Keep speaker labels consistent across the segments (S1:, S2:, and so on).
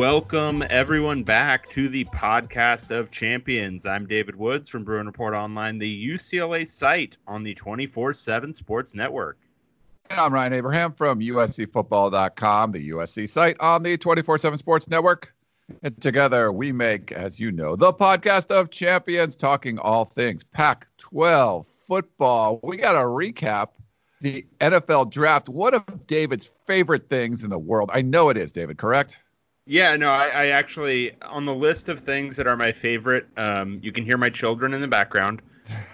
S1: Welcome everyone back to the podcast of champions. I'm David Woods from Bruin Report Online, the UCLA site on the 24/7 Sports Network.
S2: And I'm Ryan Abraham from USCFootball.com, the USC site on the 24 7 Sports Network. And together we make, as you know, the podcast of champions, talking all things Pac 12 football. We got to recap the NFL draft. One of David's favorite things in the world. I know it is, David, correct?
S1: Yeah, no, I, I actually on the list of things that are my favorite. Um, you can hear my children in the background,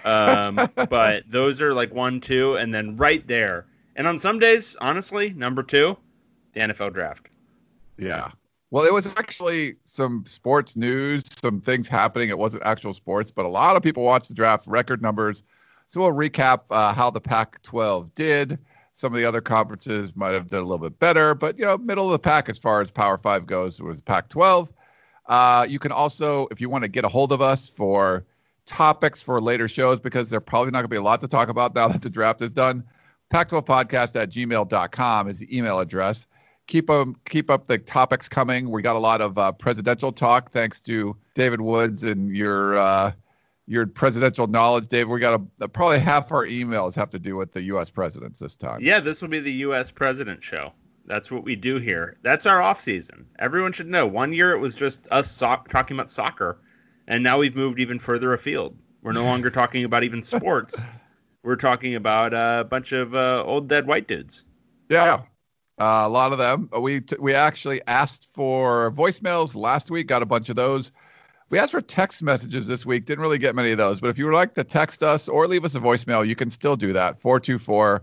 S1: um, but those are like one, two, and then right there. And on some days, honestly, number two, the NFL draft.
S2: Yeah. Well, it was actually some sports news, some things happening. It wasn't actual sports, but a lot of people watched the draft, record numbers. So we'll recap uh, how the Pac 12 did. Some of the other conferences might have done a little bit better, but you know, middle of the pack as far as Power Five goes was Pac 12. Uh, you can also, if you want to get a hold of us for topics for later shows, because there probably not going to be a lot to talk about now that the draft is done, Pac12podcast at gmail.com is the email address. Keep them, keep up the topics coming. We got a lot of uh, presidential talk thanks to David Woods and your uh, your presidential knowledge, Dave. We got a, probably half our emails have to do with the U.S. presidents this time.
S1: Yeah, this will be the U.S. president show. That's what we do here. That's our off season. Everyone should know. One year it was just us so- talking about soccer, and now we've moved even further afield. We're no longer talking about even sports. We're talking about a bunch of uh, old dead white dudes.
S2: Yeah, uh, a lot of them. We t- we actually asked for voicemails last week. Got a bunch of those. We asked for text messages this week. Didn't really get many of those. But if you would like to text us or leave us a voicemail, you can still do that. 424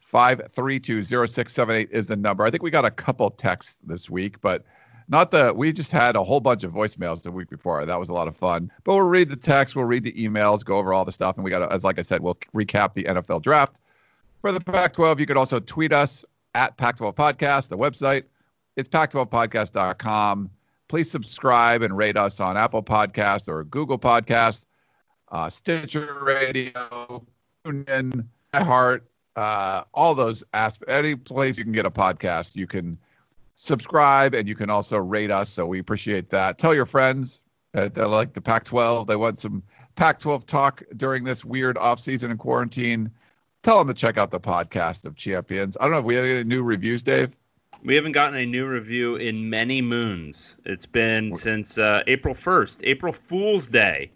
S2: 532 0678 is the number. I think we got a couple texts this week, but not the. We just had a whole bunch of voicemails the week before. That was a lot of fun. But we'll read the text, we'll read the emails, go over all the stuff, and we got, as like I said, we'll recap the NFL draft. For the Pac 12, you could also tweet us at Pac 12 Podcast, the website. It's pac12podcast.com please subscribe and rate us on Apple Podcasts or Google Podcasts, uh, Stitcher Radio, TuneIn, iHeart, uh, all those aspects. Any place you can get a podcast, you can subscribe and you can also rate us. So we appreciate that. Tell your friends that they like the Pac-12. They want some Pac-12 talk during this weird off-season and quarantine. Tell them to check out the podcast of Champions. I don't know if we have any new reviews, Dave.
S1: We haven't gotten a new review in many moons. It's been since uh, April 1st. April Fool's Day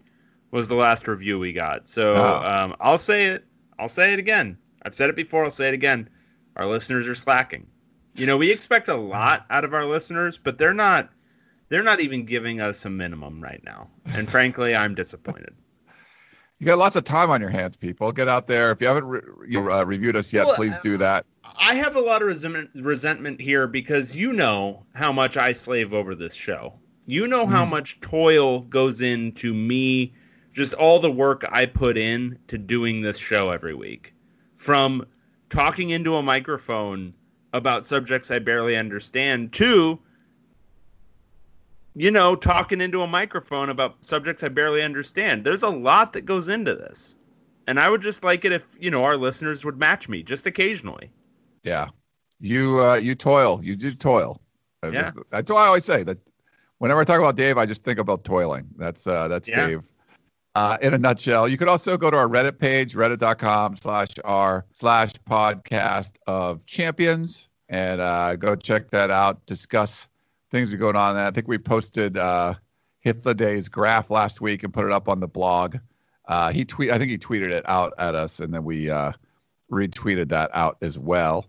S1: was the last review we got. So
S2: Oh.
S1: um, I'll say it. I'll say it again. I've said it before. I'll say it again. Our listeners are slacking. You know, we expect a lot out of our listeners, but they're not. They're not even giving us a minimum right now. And frankly, I'm disappointed.
S2: You got lots of time on your hands, people. Get out there. If you haven't re- you, uh, reviewed us yet,
S1: Well,
S2: please do that.
S1: I have a lot of resentment, resentment here because you know how much I slave over this show. You know how mm. much toil goes into me, just all the work I put in to doing this show every week. From talking into a microphone about subjects I barely understand to, you know, talking into a microphone about subjects I barely understand. There's a lot that goes into this. And I would just like it if, you know, our listeners would match me just occasionally.
S2: Yeah, you uh, you toil. You do toil.
S1: Yeah.
S2: That's why I always say that. Whenever I talk about Dave, I just think about toiling. That's uh, that's
S1: Yeah.
S2: Dave. Uh, in a nutshell, you could also go to our Reddit page, reddit.com slash r slash podcast of champions, and uh, go check that out. Discuss things that are going on. And I think we posted uh, Hitler Day's graph last week and put it up on the blog. Uh, he tweet, I think he tweeted it out at us, and then we uh, retweeted that out as well.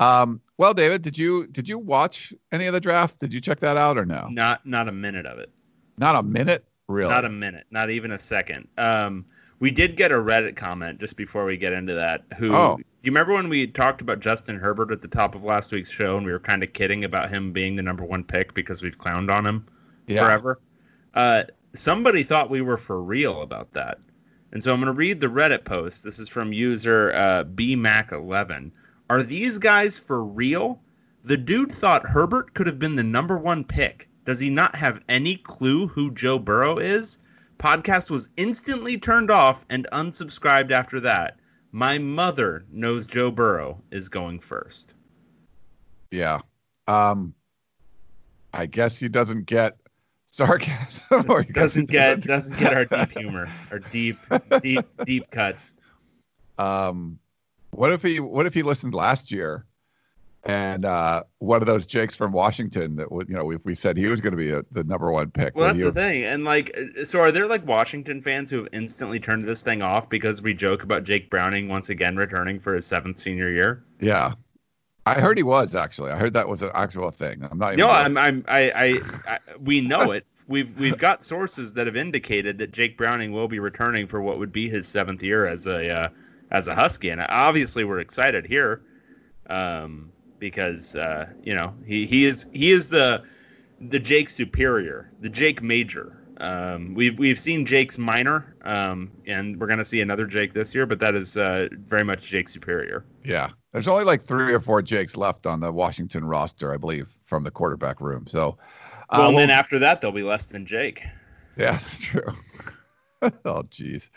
S2: Um, well, David, did you did you watch any of the draft? Did you check that out or no?
S1: Not not a minute of it.
S2: Not a minute, Really?
S1: Not a minute, not even a second. Um, we did get a Reddit comment just before we get into that. Who?
S2: Oh.
S1: Do you remember when we talked about Justin Herbert at the top of last week's show, and we were kind of kidding about him being the number one pick because we've clowned on him
S2: yeah.
S1: forever? Uh, somebody thought we were for real about that, and so I'm going to read the Reddit post. This is from user uh, bmac11. Are these guys for real? The dude thought Herbert could have been the number one pick. Does he not have any clue who Joe Burrow is? Podcast was instantly turned off and unsubscribed after that. My mother knows Joe Burrow is going first.
S2: Yeah. Um, I guess he doesn't get sarcasm or he
S1: Doesn't get doesn't get our deep humor, our deep deep deep cuts.
S2: Um, what if he what if he listened last year, and uh, one of those Jakes from Washington that would you know if we said he was going to be a, the number one pick.
S1: Well, that's
S2: he
S1: the
S2: have-
S1: thing. And like, so are there like Washington fans who have instantly turned this thing off because we joke about Jake Browning once again returning for his seventh senior year?
S2: Yeah, I heard he was actually. I heard that was an actual thing. I'm not even.
S1: No,
S2: joking.
S1: I'm, I'm, I, I, I, we know it. We've, we've got sources that have indicated that Jake Browning will be returning for what would be his seventh year as a, uh, as a Husky, and obviously we're excited here, um, because uh, you know he, he is he is the, the Jake superior, the Jake major. Um, we've we've seen Jake's minor, um, and we're gonna see another Jake this year, but that is uh, very much Jake superior.
S2: Yeah, there's only like three or four Jakes left on the Washington roster, I believe, from the quarterback room. So, uh,
S1: Well, and
S2: we'll-
S1: then after that, there'll be less than Jake.
S2: Yeah, that's true. oh, jeez.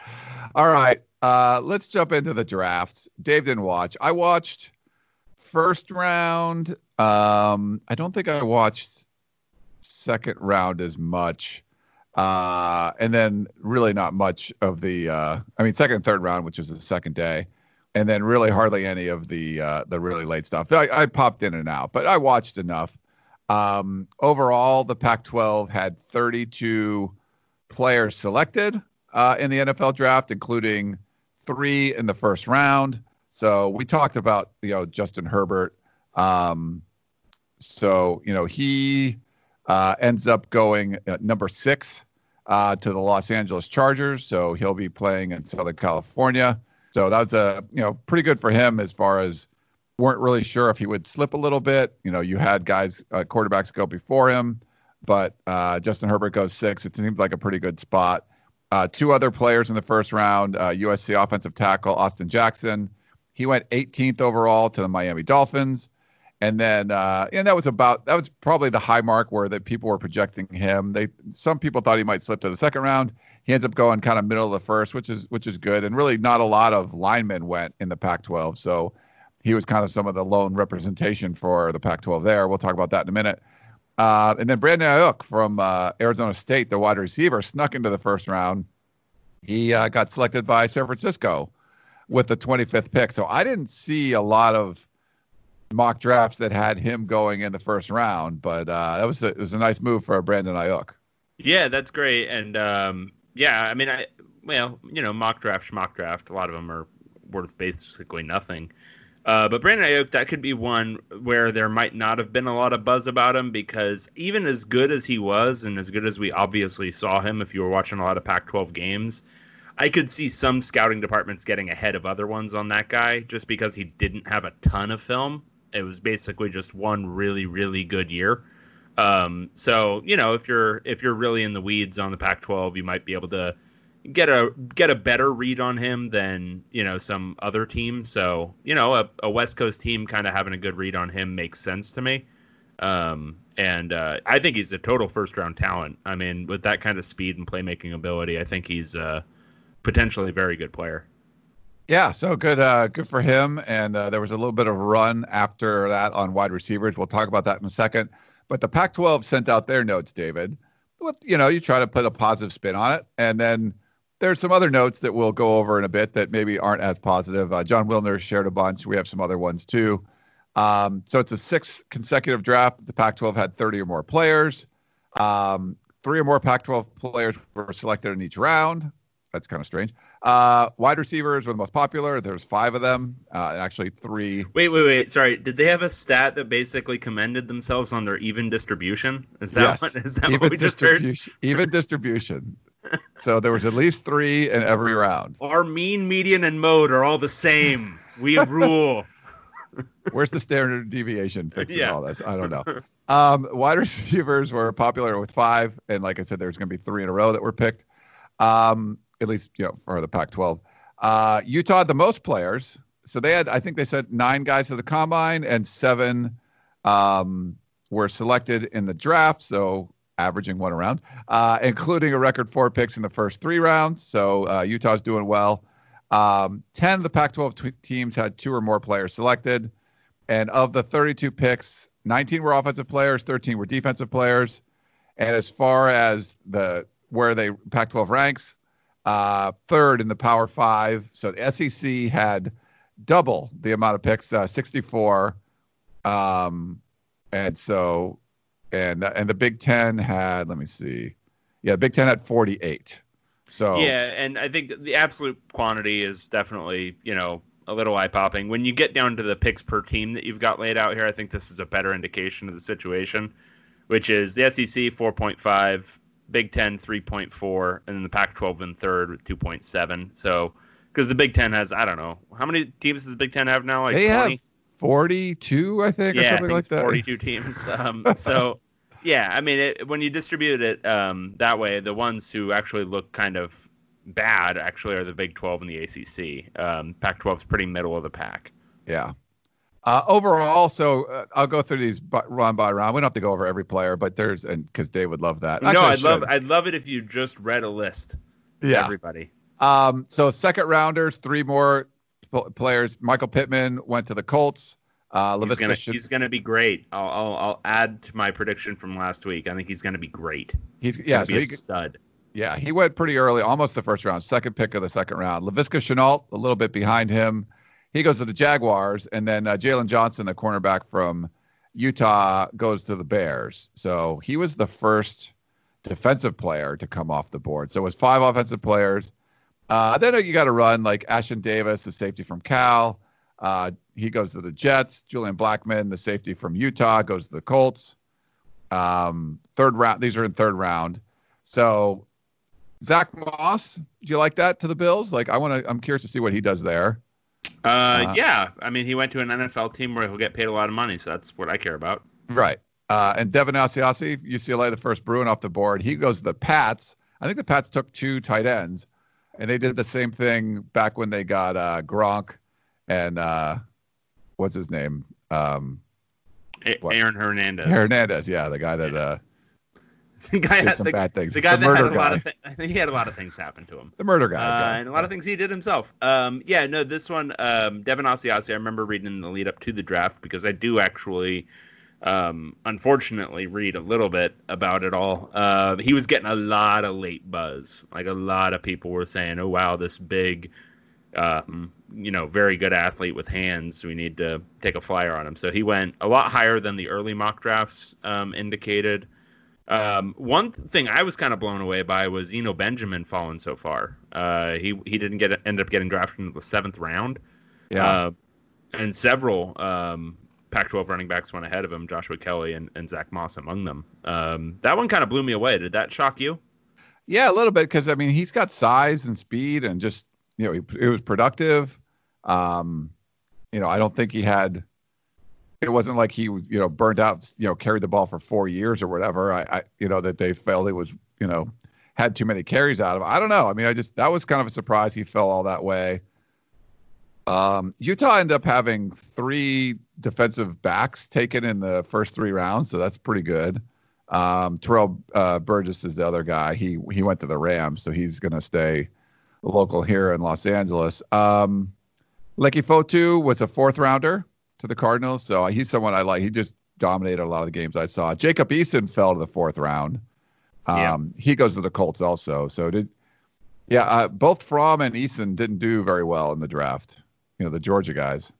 S2: All right. Uh, let's jump into the draft. Dave didn't watch. I watched first round. Um, I don't think I watched second round as much. Uh, and then really not much of the, uh, I mean, second and third round, which was the second day. And then really hardly any of the uh, the really late stuff. I, I popped in and out, but I watched enough. Um, overall, the Pac-12 had 32 players selected uh, in the NFL draft, including three in the first round. So we talked about you know Justin Herbert. Um, so you know he uh, ends up going at number six uh, to the Los Angeles Chargers. So he'll be playing in Southern California. So that was a you know pretty good for him as far as weren't really sure if he would slip a little bit. You know, you had guys uh, quarterbacks go before him, but uh, Justin Herbert goes six. It seems like a pretty good spot. Uh, two other players in the first round: uh, USC offensive tackle Austin Jackson. He went 18th overall to the Miami Dolphins, and then uh, and that was about that was probably the high mark where that people were projecting him. They some people thought he might slip to the second round. He ends up going kind of middle of the first, which is which is good. And really, not a lot of linemen went in the Pac-12, so he was kind of some of the lone representation for the Pac-12 there. We'll talk about that in a minute. Uh, and then Brandon Aiyuk from uh, Arizona State, the wide receiver, snuck into the first round. He uh, got selected by San Francisco with the 25th pick. So I didn't see a lot of mock drafts that had him going in the first round, but uh, that was a, it was a nice move for Brandon Aiyuk.
S1: Yeah, that's great. And um, yeah, I mean, I well, you know, mock draft, mock draft. A lot of them are worth basically nothing. Uh, but Brandon Aiyuk, that could be one where there might not have been a lot of buzz about him because even as good as he was, and as good as we obviously saw him, if you were watching a lot of Pac-12 games, I could see some scouting departments getting ahead of other ones on that guy just because he didn't have a ton of film. It was basically just one really, really good year. Um, so you know, if you're if you're really in the weeds on the Pac-12, you might be able to get a get a better read on him than you know some other team. So you know, a, a West Coast team kind of having a good read on him makes sense to me. Um, and uh, I think he's a total first round talent. I mean, with that kind of speed and playmaking ability, I think he's uh, potentially a very good player.
S2: Yeah, so good, uh, good for him. And uh, there was a little bit of run after that on wide receivers. We'll talk about that in a second. But the Pac-12 sent out their notes, David. With, you know, you try to put a positive spin on it, and then there's some other notes that we'll go over in a bit that maybe aren't as positive. Uh, Jon Wilner shared a bunch. We have some other ones too. Um, so it's a six consecutive draft. The Pac-12 had 30 or more players. Um, three or more Pac-12 players were selected in each round. that's kind of strange. Uh, wide receivers were the most popular. There's five of them, uh, actually three.
S1: Wait, wait, wait. Sorry. Did they have a stat that basically commended themselves on their even distribution? Is that
S2: yes,
S1: what, is that
S2: even
S1: what we just heard?
S2: Even distribution. So there was at least three in every round.
S1: Our mean, median, and mode are all the same. We rule.
S2: Where's the standard deviation fixing
S1: Yeah.
S2: all this? I don't know. Um, wide receivers were popular with five, and like I said, there's going to be three in a row that were picked. Um, at least you know for the Pac-12. Uh, Utah had the most players, so they had I think they said nine guys to the combine, and seven um, were selected in the draft. So averaging one around, uh, including a record four picks in the first three rounds. So uh, Utah's doing well. Um, 10 of the Pac 12 t- teams had two or more players selected. And of the 32 picks, 19 were offensive players, 13 were defensive players. And as far as the where they Pac 12 ranks, uh, third in the Power Five. So the SEC had double the amount of picks, uh, 64. Um, and so, and and the Big Ten had, let me see, yeah, the Big Ten had 48. So
S1: Yeah, and I think the absolute quantity is definitely, you know, a little eye popping. When you get down to the picks per team that you've got laid out here, I think this is a better indication of the situation, which is the SEC 4.5, Big Ten 3.4, and then the Pac 12 in third with 2.7. So, because the Big Ten has, I don't know, how many teams does the Big Ten have now? Like
S2: they
S1: 20?
S2: have 42, I think, or
S1: yeah, I
S2: something like that.
S1: 42 teams. Um, so, yeah, I mean, it, when you distribute it um, that way, the ones who actually look kind of bad actually are the Big 12 and the ACC. Um, Pac-12 is pretty middle of the pack.
S2: Yeah. Uh, overall, so uh, I'll go through these bu- round by round. We don't have to go over every player, but there's and because Dave would love that.
S1: no,
S2: Actually, I
S1: I'd love. I'd love it if you just read a list.
S2: Yeah.
S1: everybody.
S2: Um, so second rounders, three more pl- players. Michael Pittman went to the Colts. Uh,
S1: He's he's gonna be great. I'll, I'll I'll add to my prediction from last week. I think he's gonna be great.
S2: he's,
S1: He's
S2: yeah,
S1: gonna
S2: so
S1: be
S2: he,
S1: a stud.
S2: yeah, he went pretty early, almost the first round, second pick of the second round. Laviska Shenault, a little bit behind him. He goes to the Jaguars, and then uh, Jaylon Johnson, the cornerback from Utah, goes to the Bears. So he was the first defensive player to come off the board. So it was five offensive players. Uh, then you got to run like Ashtyn Davis, the safety from Cal. Uh, he goes to the Jets. Julian Blackmon, the safety from Utah, goes to the Colts. Um, third round. These are in third round. So Zach Moss, do you like that to the Bills? Like I want to. I'm curious to see what he does there.
S1: Uh,
S2: Uh,
S1: yeah, I mean, he went to an NFL team where he'll get paid a lot of money, so that's what I care about.
S2: Right. Uh, and Devin Asiasi, UCLA, the first Bruin off the board. He goes to the Pats. I think the Pats took two tight ends, and they did the same thing back when they got uh, Gronk and uh, what's his name? Um,
S1: A-? Aaron Hernandez.
S2: Hernandez. Yeah, the guy that uh,
S1: the guy
S2: did
S1: had,
S2: some
S1: the,
S2: bad things.
S1: the guy
S2: the
S1: that had a lot
S2: guy.
S1: of th- I think he had a lot of things happen to him.
S2: the murder guy.
S1: Uh,
S2: okay.
S1: and a lot of things he did himself. Um, yeah, no, this one, um, Devin Asiasi, I remember reading in the lead up to the draft because I do actually, um, unfortunately, read a little bit about it all. Uh, he was getting a lot of late buzz. Like a lot of people were saying, "Oh wow, this big, um, you know, very good athlete with hands. We need to take a flyer on him." So he went a lot higher than the early mock drafts um, indicated. Um, one thing I was kind of blown away by was Eno Benjamin falling so far. Uh, he he didn't get end up getting drafted in the seventh round.
S2: yeah.
S1: Uh, and several um, Pac-12 running backs went ahead of him, Joshua Kelley and, and Zach Moss among them. Um, that one kind of blew me away. Did that shock you?
S2: Yeah, a little bit because I mean he's got size and speed and just you know he, he was productive. Um, you know I don't think he had. It wasn't like he you know burned out you know carried the ball for four years or whatever. I, I you know that they felt it was you know had too many carries out of. I don't know. I mean I just that was kind of a surprise he fell all that way. Um, Utah ended up having three defensive backs taken in the first three rounds, so that's pretty good. Um, Terrell uh, Burgess is the other guy. He he went to the Rams, so he's going to stay local here in Los Angeles. Um, Leki Fotu was a fourth rounder to the Cardinals, so he's someone I like. He just dominated a lot of the games I saw. Jacob Eason fell to the fourth round. Um,
S1: Yeah.
S2: He goes to the Colts also. So did yeah, uh, both Fromm and Eason didn't do very well in the draft. You know, the Georgia guys.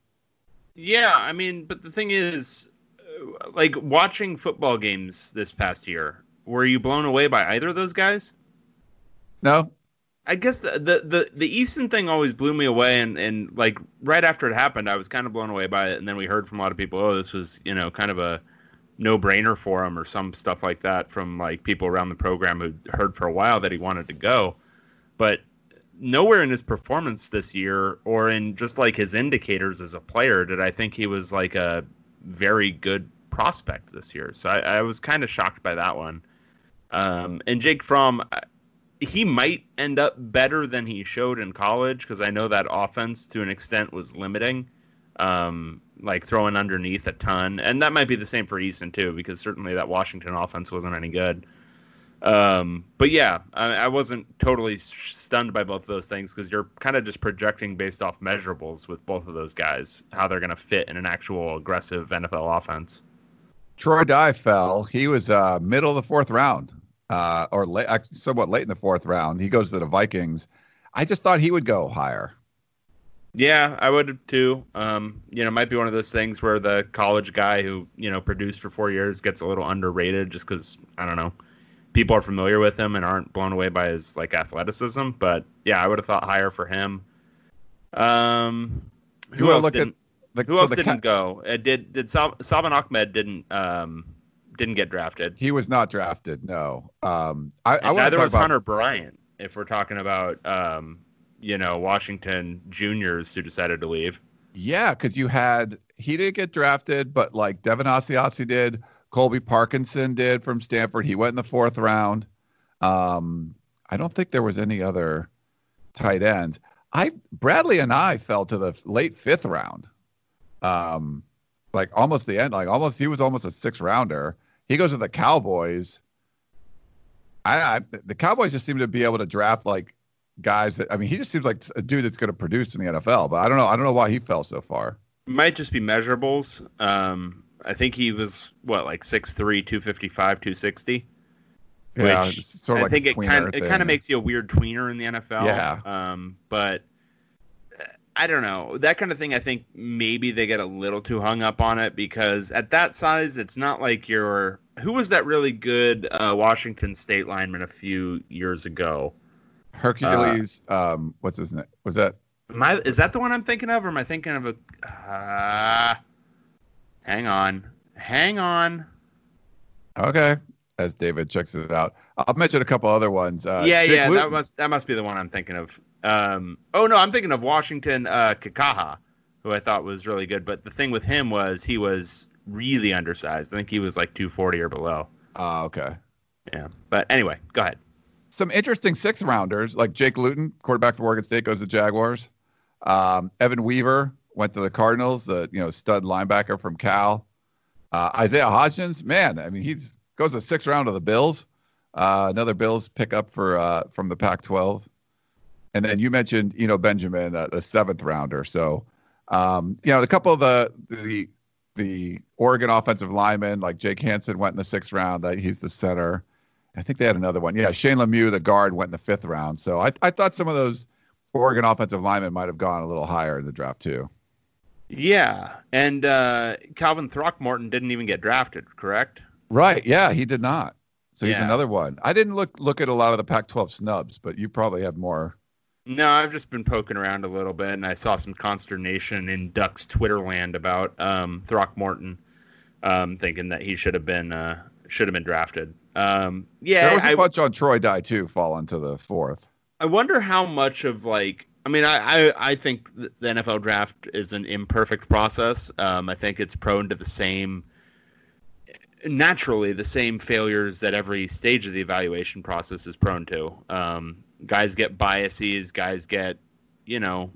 S1: Yeah, I mean, but the thing is, uh, like watching football games this past year, were you blown away by either of those guys?
S2: No,
S1: I guess the, the the the Eason thing always blew me away, and and like right after it happened, I was kind of blown away by it, and then we heard from a lot of people, oh, this was you know kind of a no brainer for him or some stuff like that from like people around the program who heard for a while that he wanted to go, but nowhere in his performance this year or in just like his indicators as a player did I think he was like a very good prospect this year. So I, I was kind of shocked by that one. Um, and Jake Fromm, he might end up better than he showed in college because I know that offense to an extent was limiting, um, like throwing underneath a ton, and that might be the same for Eason too because certainly that Washington offense wasn't any good. Um, but yeah, I, I wasn't totally stunned by both of those things because you're kind of just projecting based off measurables with both of those guys how they're going to fit in an actual aggressive NFL offense.
S2: Troy Dye fell. He was uh, middle of the fourth round, uh, or late, somewhat late in the fourth round. He goes to the Vikings. I just thought he would go higher.
S1: Yeah, I would too. Um, you know, it might be one of those things where the college guy who you know produced for four years gets a little underrated just because I don't know people are familiar with him and aren't blown away by his like athleticism. But yeah, I would have thought higher for him. Um, who else didn't? At, who so else didn't ca- go? Uh, did did Sal- Salvon Ahmed didn't um didn't get drafted?
S2: He was not drafted. No. Um, I, I
S1: neither was
S2: about...
S1: Hunter Bryant. If we're talking about um, you know, Washington juniors who decided to leave.
S2: Yeah, because you had he didn't get drafted, but like Devin Asiasi did. Colby Parkinson did from Stanford. He went in the fourth round. Um, I don't think there was any other tight ends. I Bradlee Anae fell to the late fifth round. Um, like almost the end, like almost he was almost a six rounder. He goes to the Cowboys. I, I the Cowboys just seem to be able to draft like guys that I mean he just seems like a dude that's going to produce in the NFL. But I don't know I don't know why he fell so far.
S1: Might just be measurables. Um, I think he was what like 6'3", 255, 260.
S2: Yeah, which sort of I like
S1: think it kind it kind of makes you a weird tweener in the NFL.
S2: Yeah.
S1: Um, but I don't know that kind of thing. I think maybe they get a little too hung up on it because at that size, it's not like you're. Who was that really good uh, Washington State lineman a few years ago?
S2: Hercules. Uh, um, what's his name? Was that?
S1: I, is that the one I'm thinking of, or am I thinking of a? Uh, Hang on. Hang on.
S2: Okay. As David checks it out, I'll mention a couple other ones. Uh,
S1: yeah, Jake yeah, Luton. that must that must be the one I'm thinking of. Um, oh no, I'm thinking of Washington uh, Kikaha, who I thought was really good. But the thing with him was he was really undersized. I think he was like 240 or below.
S2: Ah, uh, okay.
S1: Yeah, but anyway, go ahead.
S2: Some interesting six rounders like Jake Luton, quarterback for Oregon State, goes to Jaguars. Um, Evan Weaver, went to the Cardinals, the you know stud linebacker from Cal. Uh, Isaiah Hodgins, man, I mean he's goes to sixth round of the Bills. Uh, another Bills pickup for uh, from the Pac-12. And then you mentioned you know Benjamin, uh, the seventh rounder. So um, you know a couple of the the the Oregon offensive linemen like Jake Hanson went in the sixth round. That he's the center. I think they had another one. Yeah, Shane Lemieux, the guard, went in the fifth round. So I, I thought some of those Oregon offensive linemen might have gone a little higher in the draft too.
S1: Yeah, and uh, Calvin Throckmorton didn't even get drafted, correct?
S2: Right. Yeah, he did not. So he's yeah. another one. I didn't look look at a lot of the Pac-12 snubs, but you probably have more.
S1: No, I've just been poking around a little bit, and I saw some consternation in Ducks Twitter land about um, Throckmorton, um, thinking that he should have been uh, should have been drafted. Um, yeah,
S2: there was a I, bunch on Troy Dye too, fall into the fourth.
S1: I wonder how much of like I mean, I, I, I, think the NFL draft is an imperfect process. Um, I think it's prone to the same, naturally, the same failures that every stage of the evaluation process is prone to. Um, guys get biases, guys get, you know,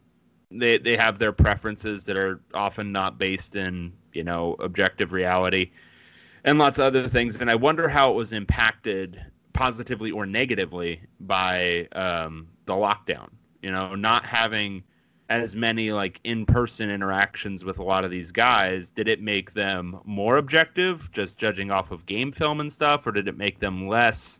S1: they, they have their preferences that are often not based in, you know, objective reality and lots of other things. And I wonder how it was impacted positively or negatively by um, the lockdown you know, not having as many like in-person interactions with a lot of these guys did it make them more objective just judging off of game film and stuff or did it make them less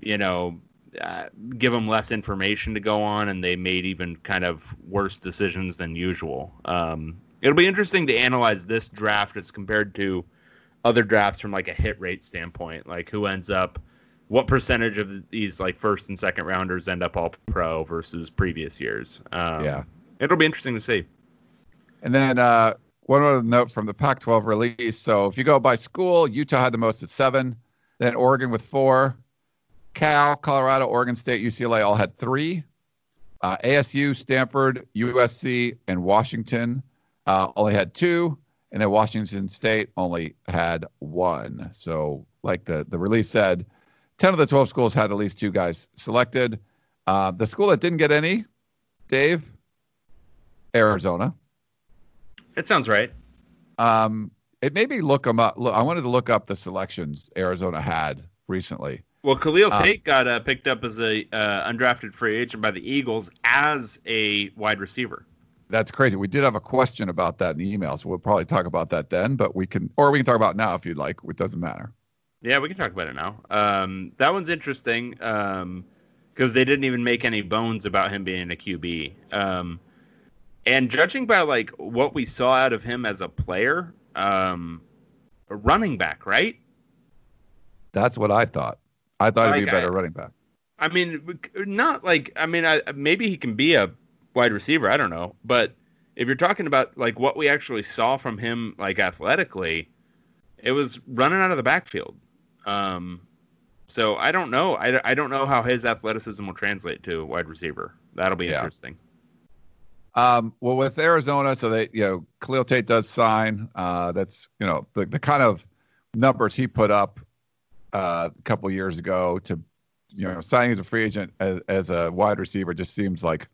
S1: you know uh, give them less information to go on and they made even kind of worse decisions than usual um, it'll be interesting to analyze this draft as compared to other drafts from like a hit rate standpoint like who ends up what percentage of these like first and second rounders end up all pro versus previous years. Um,
S2: Yeah.
S1: it'll be interesting to see.
S2: And then uh, one other note from the Pac-12 release. So if you go by school, Utah had the most at seven, then Oregon with four, Cal, Colorado, Oregon State, UCLA all had three. Uh, ASU, Stanford, USC, and Washington uh, only had two, and then Washington State only had one. So, like the the release said, ten of the twelve schools had at least two guys selected. Uh, the school that didn't get any, Dave, Arizona.
S1: It sounds right.
S2: Um, it made me look them up. Look, I wanted to look up the selections Arizona had recently.
S1: Well, Khalil
S2: Uh,
S1: Tate got uh, picked up as a uh, undrafted free agent by the Eagles as a wide receiver.
S2: That's crazy. We did have a question about that in the email, so we'll probably talk about that then. But we can, or we can talk about it now if you'd like. It doesn't matter.
S1: Yeah, we can talk about it now. Um, that one's interesting because they didn't even make any bones about him being a QB. Um, and judging by like what we saw out of him as a player, um, a running back, right?
S2: That's what I thought. I thought he'd be a better
S1: I-
S2: running back.
S1: I mean, not like I mean, I, maybe he can be a wide receiver. I don't know, but if you're talking about like what we actually saw from him, like athletically, it was running out of the backfield. Um, so I don't know. I, I don't know how his athleticism will translate to a wide receiver. That'll be
S2: Yeah.
S1: interesting.
S2: Um, well, with Arizona, so they, you know, Khalil Tate does sign. Uh, that's, you know, the, the kind of numbers he put up uh, a couple years ago to, you know, signing as a free agent as, as a wide receiver just seems like,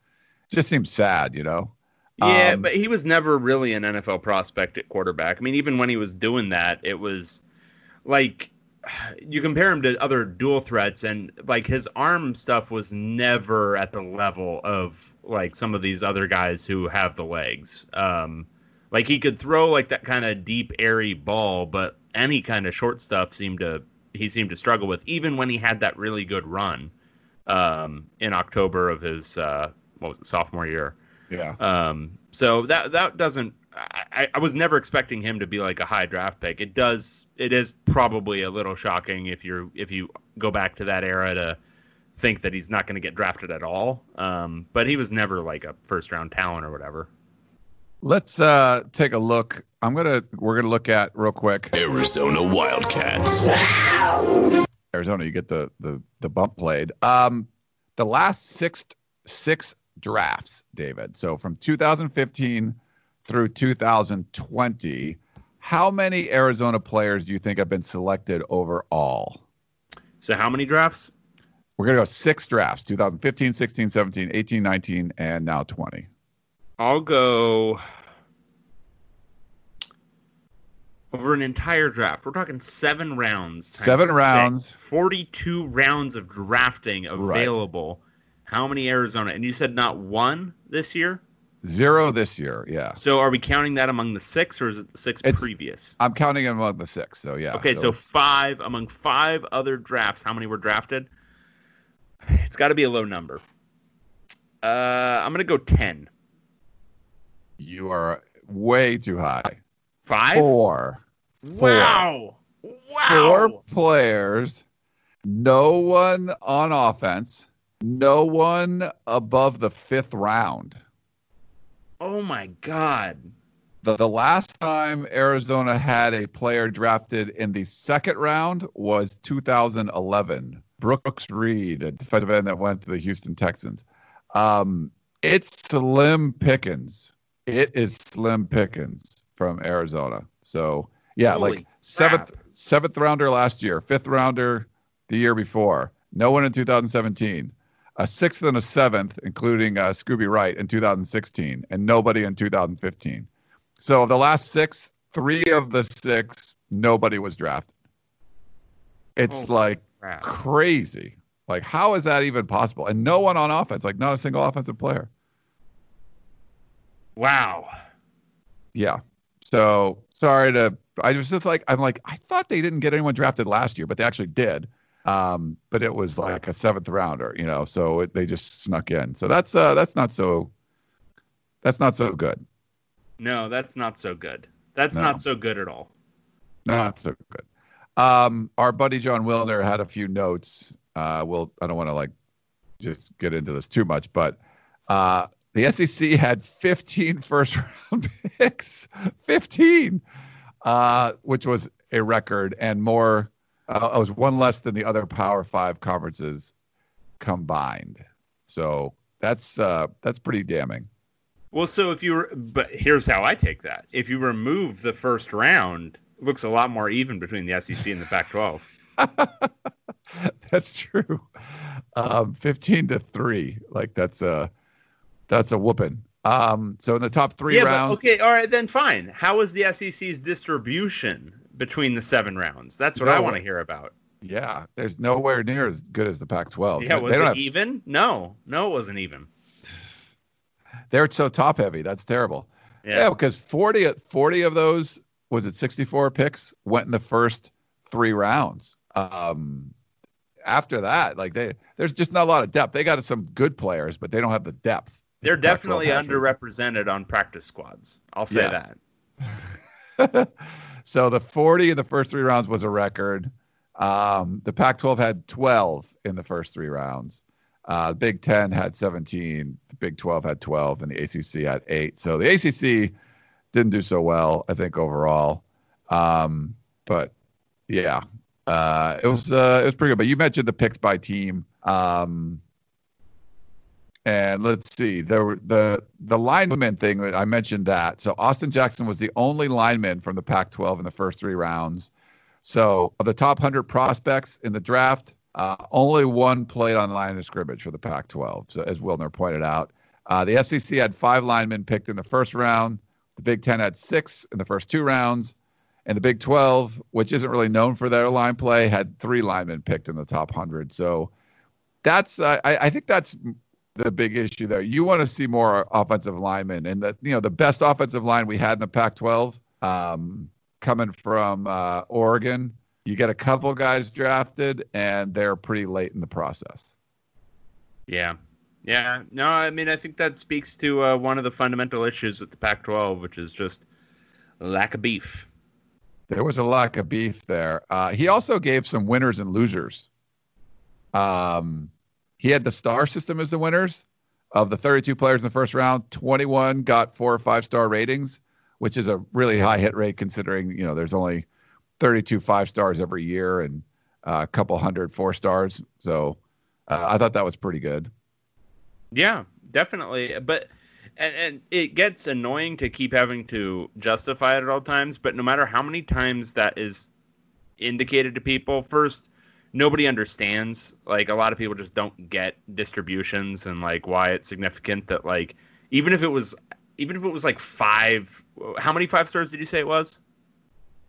S2: just seems sad, you know.
S1: Yeah,
S2: Um,
S1: but he was never really an NFL prospect at quarterback. I mean, even when he was doing that, it was like you compare him to other dual threats, and like his arm stuff was never at the level of like some of these other guys who have the legs. Um, like he could throw like that kind of deep, airy ball, but any kind of short stuff seemed to he seemed to struggle with, even when he had that really good run um, in October of his uh, what was it sophomore year.
S2: Yeah.
S1: Um, so that that doesn't. I, I was never expecting him to be like a high draft pick. It does. It is probably a little shocking if you're if you go back to that era to think that he's not going to get drafted at all. Um, but he was never like a first round talent or whatever.
S2: Let's uh, take a look. I'm gonna we're gonna look at real quick.
S3: Arizona Wildcats.
S2: Arizona, you get the the the bump played. Um, the last six six drafts, David. So from 2015 through 2020, how many Arizona players do you think have been selected overall?
S1: So how many drafts?
S2: We're gonna go six drafts: 2015, 16, 17, 18, 19, and now 20.
S1: I'll go over an entire draft. We're talking seven rounds.
S2: Seven
S1: six.
S2: rounds.
S1: 42 rounds of drafting available. How many Arizona? And you said not one this year?
S2: Zero this year. Yeah,
S1: So are we counting that among the six or is it the six
S2: It's-
S1: previous?
S2: I'm counting them among the six. So yeah.
S1: Okay, so,
S2: it's-
S1: five among five other drafts. How many were drafted? It's got to be a low number. Uh, I'm gonna go ten.
S2: you are way too high.
S1: Five.
S2: Four. Four.
S1: Wow. Wow.
S2: four players, no one on offense, no one above the fifth round.
S1: Oh my God.
S2: The, the last time Arizona had a player drafted in the second round was 2011. Brooks Reed, a defensive end that went to the Houston Texans. Um, it's slim pickings. It is slim pickings from Arizona. So yeah,
S1: Holy
S2: like seventh
S1: crap.
S2: seventh rounder last year, fifth rounder the year before, no one in 2017, a sixth and a seventh, including uh, Scooby Wright in 2016, and nobody in 2015. So the last six, three of the six, nobody was drafted. It's
S1: Holy
S2: like
S1: Crap.
S2: crazy. Like, how is that even possible? And no one on offense, like not a single offensive player.
S1: Wow.
S2: Yeah. So sorry to. I was just like, I'm like, I thought they didn't get anyone drafted last year, but they actually did. Um, but it was like a seventh rounder, you know, so it, they just snuck in. So that's uh, that's not so. That's not so good.
S1: No, that's not so good. That's
S2: No.
S1: not so good at all.
S2: Not so good. Um, our buddy Jon Wilner had a few notes. Uh, well, I don't want to like just get into this too much, but uh, the SEC had 15 first round picks, 15, uh, which was a record and more. Uh, it was one less than the other Power Five conferences combined. So that's uh, that's pretty damning.
S1: Well, so if you, re- but here's how I take that. If you remove the first round, it looks a lot more even between the SEC and the Pac-12.
S2: that's true. Um, 15 to three, like that's a that's a whooping. Um, so in the top three
S1: yeah,
S2: rounds,
S1: but okay, all right, then fine. How is the SEC's distribution between the seven rounds? That's what I want to hear about.
S2: yeah, there's nowhere near as good as the Pac-12.
S1: Yeah,
S2: They
S1: was
S2: don't
S1: it
S2: have-
S1: even? No, no, it wasn't even.
S2: they're so top heavy. That's terrible.
S1: Yeah,
S2: Yeah, because 40, 40 of those was it 64 picks went in the first three rounds. Um, after that, like they, there's just not a lot of depth. They got some good players, but they don't have the depth.
S1: They're
S2: that the Pac-12
S1: definitely underrepresented on practice squads. I'll say
S2: Yes.
S1: that.
S2: so the 40 in the first three rounds was a record. Um, the Pac-12 had 12 in the first three rounds. Uh, the Big Ten had 17. The Big 12 had 12, and the ACC had eight. So the ACC didn't do so well, I think, overall. Um, but yeah, uh, it was uh, it was pretty good. But you mentioned the picks by team. Um, and let's see, were the the lineman thing. I mentioned that. So Austin Jackson was the only lineman from the Pac-12 in the first three rounds. So of the top 100 prospects in the draft, uh, only one played on the line of scrimmage for the Pac-12. So as Wilner pointed out, uh, the SEC had five linemen picked in the first round. The Big Ten had six in the first two rounds. And the Big 12, which isn't really known for their line play, had three linemen picked in the top 100. So that's uh, I, I think that's the big issue there. You want to see more offensive linemen, and the you know the best offensive line we had in the Pac-12 um, coming from uh, Oregon. You get a couple guys drafted, and they're pretty late in the process.
S1: Yeah. Yeah. No, I mean, I think that speaks to uh, one of the fundamental issues with the Pac 12, which is just lack of beef.
S2: There was a lack of beef there. Uh, he also gave some winners and losers. Um, he had the star system as the winners. Of the 32 players in the first round, 21 got four or five star ratings, which is a really high hit rate considering you know there's only 32 five stars every year and uh, a couple hundred four stars. So uh, I thought that was pretty good.
S1: Yeah, definitely. But and, and it gets annoying to keep having to justify it at all times. But no matter how many times that is indicated to people, first nobody understands. Like a lot of people just don't get distributions and like why it's significant that like even if it was even if it was like five, how many five stars did you say it was?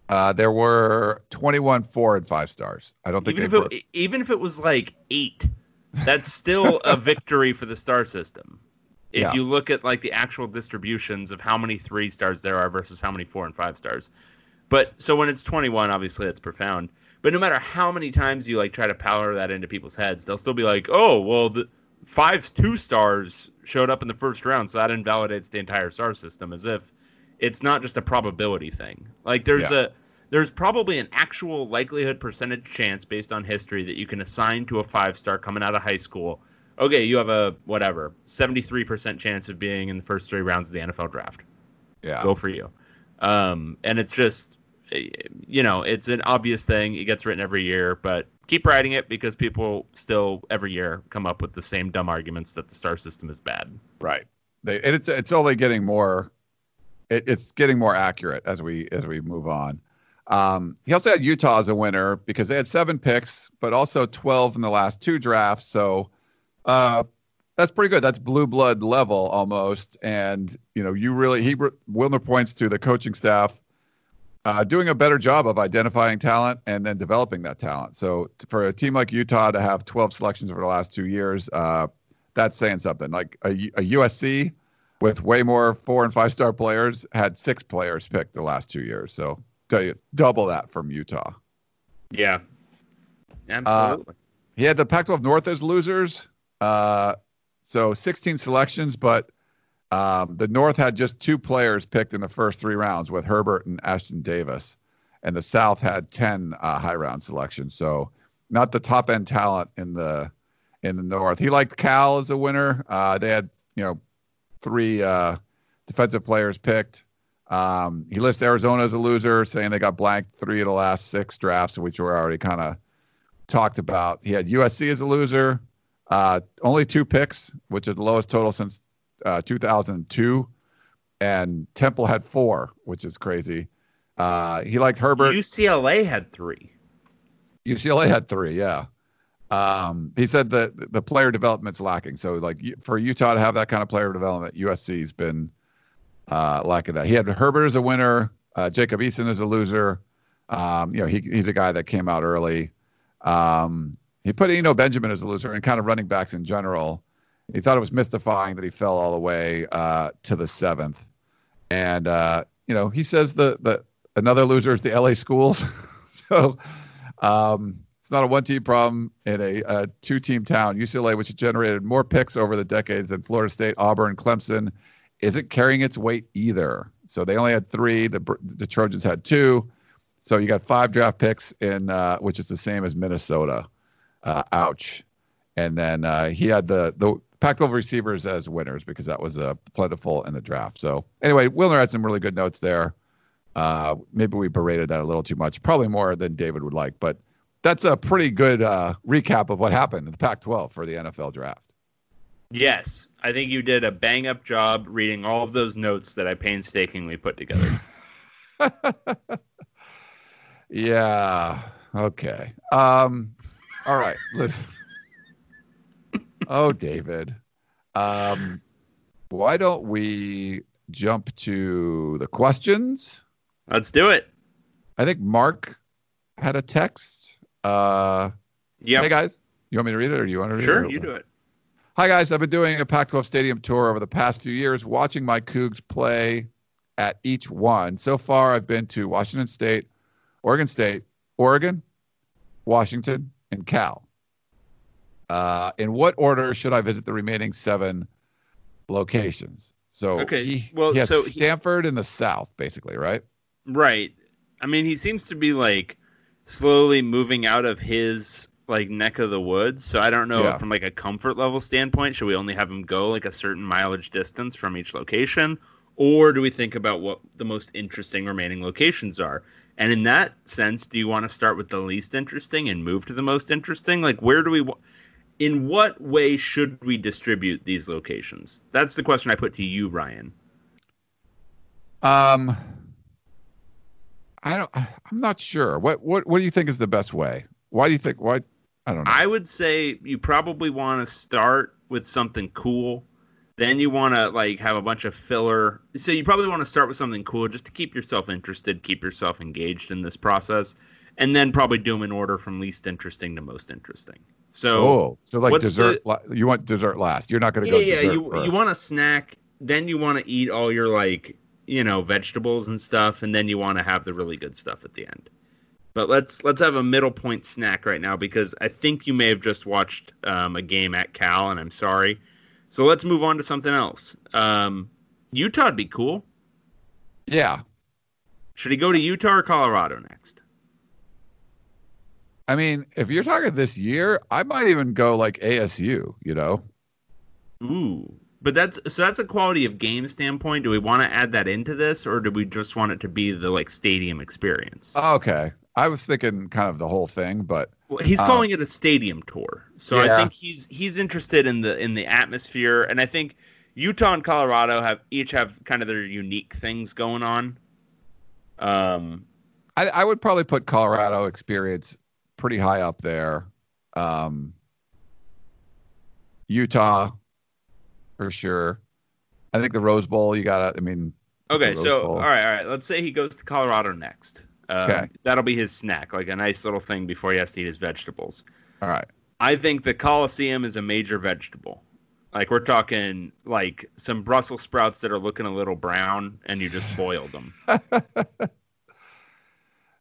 S2: Uh, there were 21 four and five stars. I don't think
S1: Even if
S2: were.
S1: it, even if it was like eight, that's still a victory for the star system. If
S2: Yeah.
S1: you look at like the actual distributions of how many three stars there are versus how many four and five stars. But so when it's 21, obviously that's profound. But no matter how many times you like try to power that into people's heads, they'll still be like, "Oh, well, the five two stars showed up in the first round, so that invalidates the entire star system." As if it's not just a probability thing. Like there's
S2: Yeah.
S1: a there's probably an actual likelihood percentage chance based on history that you can assign to a five star coming out of high school. Okay, you have a whatever 73% chance of being in the first three rounds of the NFL draft.
S2: Yeah.
S1: Go for you. Um, and it's just, you know, it's an obvious thing. It gets written every year, but keep writing it because people still every year come up with the same dumb arguments that the star system is bad.
S2: Right. They, and it's it's only getting more. It, it's getting more accurate as we as we move on. Um, he also had Utah as a winner because they had seven picks, but also 12 in the last two drafts. So uh, that's pretty good. That's blue blood level almost. And you know, you really he Wilner points to the coaching staff uh, doing a better job of identifying talent and then developing that talent. So t- for a team like Utah to have 12 selections over the last two years, uh, that's saying something. Like a, a USC with way more four and five star players had six players picked the last two years. So tell you double that from Utah.
S1: Yeah. Absolutely.
S2: He had the Pac-12 North as losers. Uh, so 16 selections, but um, the North had just two players picked in the first three rounds with Herbert and Ashtyn Davis. and the South had 10 uh, high round selections. So not the top end talent in the in the North. He liked Cal as a winner. Uh, they had you know three uh, defensive players picked. Um, he lists Arizona as a loser, saying they got blanked three of the last six drafts, which were already kind of talked about. He had USC as a loser, uh, only two picks, which is the lowest total since uh, 2002, and Temple had four, which is crazy. Uh, he liked Herbert.
S1: UCLA had three.
S2: UCLA had three, yeah. Um, he said that the player development's lacking. So, like for Utah to have that kind of player development, USC's been uh, lacking that. He had Herbert as a winner, uh, Jacob Eason as a loser. Um, you know, he, he's a guy that came out early. Um, he put Eno Benjamin as a loser and kind of running backs in general. He thought it was mystifying that he fell all the way uh, to the seventh. And uh, you know, he says the the another loser is the LA schools. so um, it's not a one-team problem in a, a two-team town. UCLA, which generated more picks over the decades than Florida State, Auburn, Clemson, isn't carrying its weight either. So they only had three. The the Trojans had two. So you got five draft picks in, uh, which is the same as Minnesota. Uh, ouch. And then uh, he had the the Pac-12 receivers as winners because that was uh, plentiful in the draft. So anyway, Wilner had some really good notes there. Uh, maybe we berated that a little too much, probably more than David would like, but that's a pretty good uh, recap of what happened in the Pac-12 for the NFL draft.
S1: Yes, I think you did a bang up job reading all of those notes that I painstakingly put together.
S2: yeah. Okay. Um, all right. Listen. Oh, David. Um, why don't we jump to the questions?
S1: Let's do it.
S2: I think Mark had a text. Uh,
S1: yeah.
S2: Hey guys, you want me to read it, or do you want to read
S1: sure,
S2: it?
S1: Sure, you do it.
S2: Hi guys, I've been doing a Pac-12 stadium tour over the past few years, watching my Cougs play at each one. So far, I've been to Washington State, Oregon State, Oregon, Washington, and Cal. Uh, in what order should I visit the remaining seven locations? So
S1: okay,
S2: he,
S1: well,
S2: he
S1: so
S2: Stanford he, in the South, basically, right?
S1: Right. I mean, he seems to be like slowly moving out of his like neck of the woods. So I don't know
S2: Yeah.
S1: from like a comfort level standpoint, should we only have him go like a certain mileage distance from each location, or do we think about what the most interesting remaining locations are? And in that sense, do you want to start with the least interesting and move to the most interesting? Like, where do we? wa- In what way should we distribute these locations? That's the question I put to you, Ryan.
S2: Um, I don't. I'm not sure. What what what do you think is the best way? Why do you think? Why? I don't know.
S1: I would say you probably want to start with something cool. Then you want to like have a bunch of filler. So you probably want to start with something cool just to keep yourself interested, keep yourself engaged in this process, and then probably do them in order from least interesting to most interesting. So
S2: oh, so like dessert. la- you want dessert last. You're not going to
S1: yeah,
S2: go
S1: yeah,
S2: dessert
S1: you
S2: first.
S1: you want to snack, then you want to eat all your like you know vegetables and stuff, and then you want to have the really good stuff at the end. But let's let's have a middle point snack right now because I think you may have just watched um, a game at Cal, and I'm sorry. So let's move on to something else. Um, Utah'd be cool.
S2: yeah.
S1: Should he go to Utah or Colorado next?
S2: I mean, if you're talking this year, I might even go like ASU. You know.
S1: Ooh, but that's so that's a quality of game standpoint. Do we want to add that into this, or do we just want it to be the like stadium experience?
S2: Okay. I was thinking kind of the whole thing, but
S1: Well, he's
S2: Um,
S1: calling it a stadium tour, so I think he's he's interested in the in the atmosphere, and I think Utah and Colorado have each have kind of their unique things going on. Um,
S2: I, I would probably put Colorado experience pretty high up there. Um, Utah, for sure. I think the Rose Bowl, you got to, I mean,
S1: okay, so
S2: Bowl.
S1: all right, all right. Let's say he goes to Colorado next. Um,
S2: Okay.
S1: that'll be his snack, like a nice little thing before he has to eat his vegetables.
S2: all right.
S1: I think the Coliseum is a major vegetable. Like we're talking like some Brussels sprouts that are looking a little brown, and you just boil them.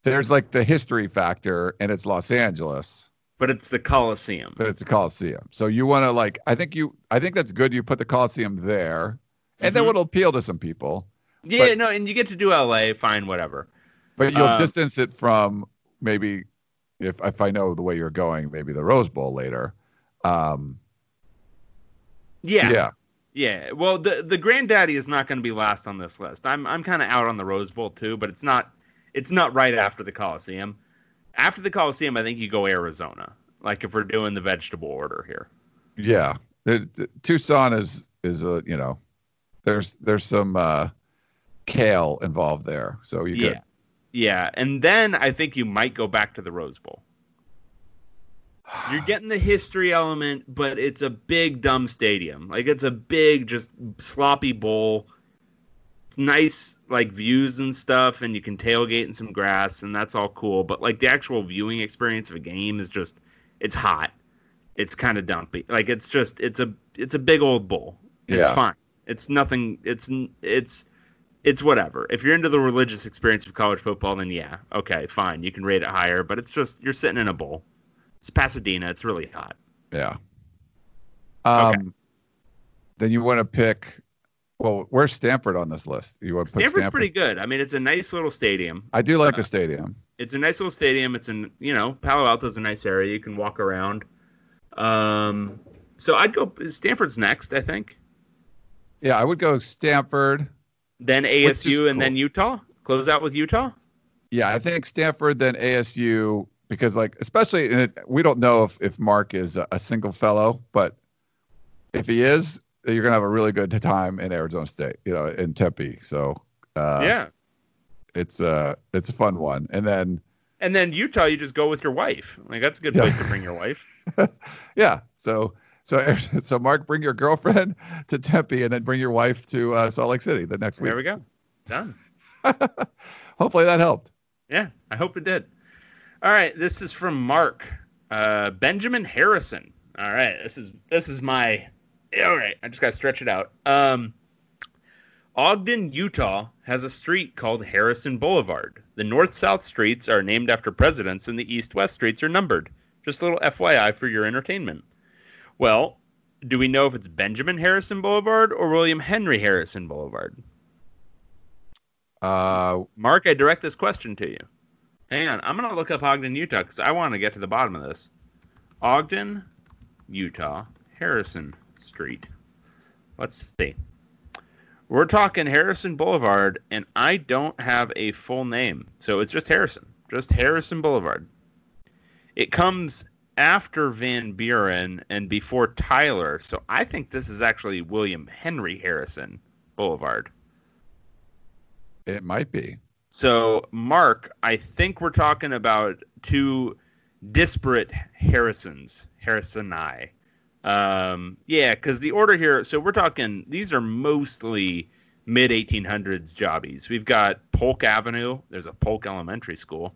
S2: There's like the history factor, and it's Los Angeles,
S1: But it's the Coliseum.
S2: but it's a Coliseum. So you want to like, I think you, I think that's good. You put the Coliseum there, and
S1: Mhm.
S2: that would appeal to some people.
S1: Yeah,
S2: But-
S1: no, and you get to do LA, fine, whatever.
S2: But you'll
S1: Um,
S2: distance it from maybe if if I know the way you're going, maybe the Rose Bowl later. Um,
S1: Yeah.
S2: yeah.
S1: Yeah. Well, the the granddaddy is not going to be last on this list. I'm I'm kind of out on the Rose Bowl too, but it's not it's not right after the Coliseum. After the Coliseum, I think you go Arizona. Like if we're doing the vegetable order here.
S2: Yeah, Tucson is is a you know, there's there's some uh, kale involved there, so you
S1: yeah.
S2: could.
S1: Yeah, and then I think you might go back to the Rose Bowl. You're getting the history element, but it's a big dumb stadium. Like it's a big just sloppy bowl. Nice like views and stuff and you can tailgate in some grass and that's all cool, but like the actual viewing experience of a game is just it's hot. It's kind of dumpy. Like it's just it's a it's a big old bowl. It's
S2: Yeah.
S1: fine. It's nothing it's it's it's whatever. If you're into the religious experience of college football, then yeah, okay, fine, you can rate it higher. But it's just you're sitting in a bowl. It's Pasadena. It's really hot.
S2: Yeah. Um,
S1: Okay.
S2: Then you want to pick. Well, where's Stanford on this list? You want to
S1: Stanford's
S2: Stanford?
S1: pretty good. I mean, it's a nice little stadium.
S2: I do like
S1: uh,
S2: the stadium.
S1: It's a nice little stadium. It's in you know Palo Alto's a nice area. You can walk around. Um, so I'd go Stanford's next, I think.
S2: Yeah, I would go Stanford.
S1: Then ASU and then. Utah. Close out with Utah.
S2: Yeah, I think Stanford, then ASU, because like especially it, we don't know if if Mark is a, a single fellow, but if he is, you're gonna have a really good time in Arizona State, you know, in Tempe. So uh,
S1: yeah.
S2: it's a it's a fun one. And then
S1: And then Utah, you just go with your wife. Like that's a good
S2: Yeah.
S1: place to bring your wife.
S2: yeah, so so so Mark, bring your girlfriend to Tempe, and then bring your wife to uh, Salt Lake City the next week.
S1: There we go. Done.
S2: Hopefully that helped.
S1: Yeah, I hope it did. All right, this is from Mark uh, Benjamin Harrison. All right, this is this is my. All right, I just got to stretch it out. Um, Ogden, Utah has a street called Harrison Boulevard. The north-south streets are named after presidents, and the east-west streets are numbered. Just a little FYI for your entertainment. Well, do we know if it's Benjamin Harrison Boulevard or William Henry Harrison Boulevard?
S2: Uh,
S1: Mark, I direct this question to you. Hang on, I'm gonna look up Ogden, Utah, because I want to get to the bottom of this. Ogden, Utah, Harrison Street. Let's see. We're talking Harrison Boulevard, and I don't have a full name, so it's just Harrison, just Harrison Boulevard. It comes after Van Buren and before Tyler, so I think this is actually William Henry Harrison Boulevard.
S2: it might be.
S1: So, Mark, I think we're talking about two disparate Harrisons, Harrison I. Um, yeah, because the order here, so we're talking, these are mostly mid 1800s jobbies. We've got Polk Avenue, there's a Polk Elementary School.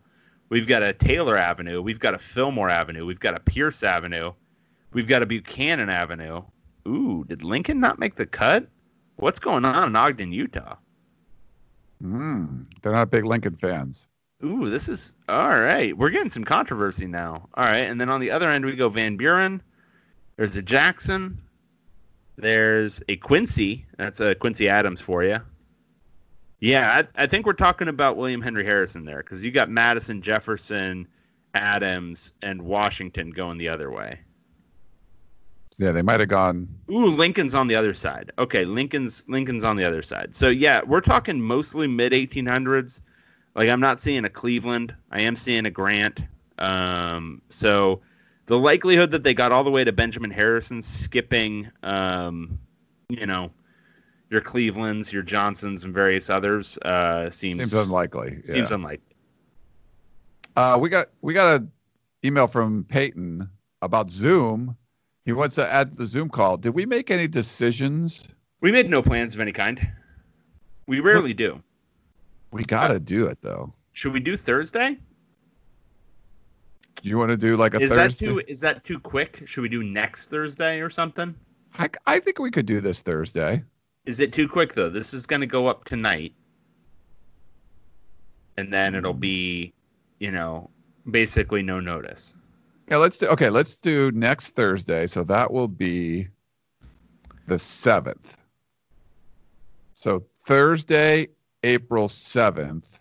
S1: We've got a Taylor Avenue, we've got a Fillmore Avenue, we've got a Pierce Avenue, we've got a Buchanan Avenue. Ooh, did Lincoln not make the cut? What's going on in Ogden, Utah?
S2: Mm, they're not big Lincoln fans.
S1: Ooh, this is all right. We're getting some controversy now. All right, and then on the other end we go Van Buren. There's a Jackson. There's a Quincy. That's a Quincy Adams for you. Yeah, I, I think we're talking about William Henry Harrison there because you got Madison, Jefferson, Adams, and Washington going the other way.
S2: Yeah, they might have gone.
S1: Ooh, Lincoln's on the other side. Okay, Lincoln's Lincoln's on the other side. So yeah, we're talking mostly mid 1800s. Like I'm not seeing a Cleveland. I am seeing a Grant. Um, so the likelihood that they got all the way to Benjamin Harrison, skipping, um, you know, your Clevelands, your Johnsons, and various others, uh, seems
S2: Seems unlikely.
S1: seems unlikely.
S2: Uh, we got we got an email from Peyton about Zoom. He wants to add the Zoom call. Did we make any decisions?
S1: We made no plans of any kind. We rarely do.
S2: We got to do it though.
S1: Should we do Thursday?
S2: Do you want to do like a
S1: Is that too is that too quick? Should we do next Thursday or something?
S2: I, I think we could do this Thursday.
S1: Is it too quick though? This is going to go up tonight, and then it'll be, you know, basically no notice.
S2: Yeah, let's do. Okay, let's do next Thursday. So that will be the seventh. So Thursday, April seventh.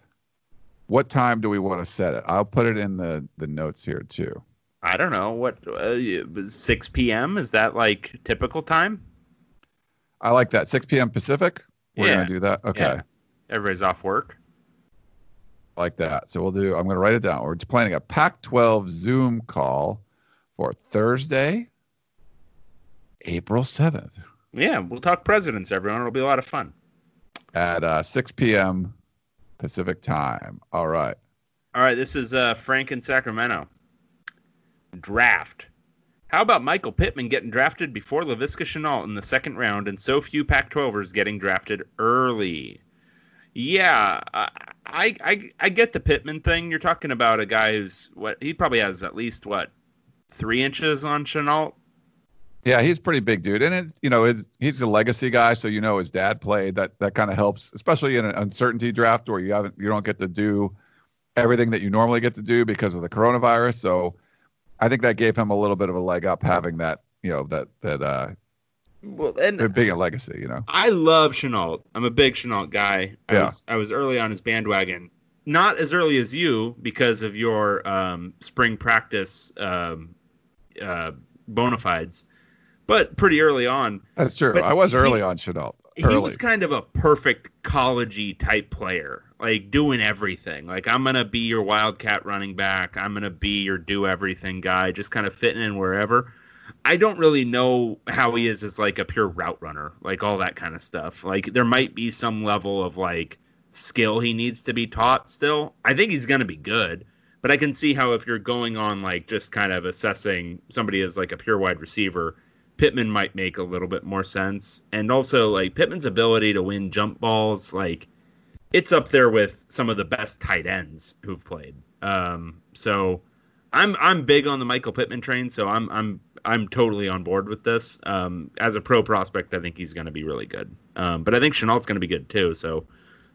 S2: What time do we want to set it? I'll put it in the the notes here too.
S1: I don't know what uh, 6 p.m. is that like typical time?
S2: I like that. 6 p.m. Pacific. We're
S1: Yeah.
S2: gonna do that. Okay.
S1: Yeah. Everybody's off work.
S2: like that. So we'll do. I'm going to write it down. We're planning a Pac-12 Zoom call for Thursday, April 7th
S1: Yeah, we'll talk presidents, everyone. It'll be a lot of fun.
S2: at uh, 6 p.m. Pacific time. All right.
S1: All right, this is uh, Frank in Sacramento. Draft. How about Michael Pittman getting drafted before Laviska Shenault in the second round and so few Pac-12ers getting drafted early? Yeah, I I I get the Pittman thing. You're talking about a guy who's what he probably has at least what three inches on Shenault.
S2: Yeah, he's a pretty big dude, and it's you know it's, he's a legacy guy, so you know his dad played. That that kind of helps, especially in an uncertainty draft where you haven't you don't get to do everything that you normally get to do because of the coronavirus. So I think that gave him a little bit of a leg up having that you know that that uh
S1: Well, and
S2: being a legacy. You know.
S1: I love Shenault. I'm a big Shenault guy. I
S2: Yeah.
S1: was I was early on his bandwagon. Not as early as you because of your um, spring practice um, uh, bona fides, but pretty early on.
S2: That's true.
S1: But
S2: I was
S1: he-
S2: early on Shenault.
S1: He
S2: Early.
S1: was kind of a perfect collegey type player, like doing everything. Like I'm gonna be your wildcat running back. I'm gonna be your do everything guy, just kind of fitting in wherever. I don't really know how he is as like a pure route runner, like all that kind of stuff. Like there might be some level of like skill he needs to be taught still. I think he's gonna be good, but I can see how if you're going on like just kind of assessing somebody as like a pure wide receiver, Pittman might make a little bit more sense. And also like Pittman's ability to win jump balls, like it's up there with some of the best tight ends who've played. Um, so I'm I'm big on the Michael Pittman train, so I'm I'm I'm totally on board with this. Um, as a pro prospect, I think he's going to be really good. Um, but I think Shenault's going to be good too. So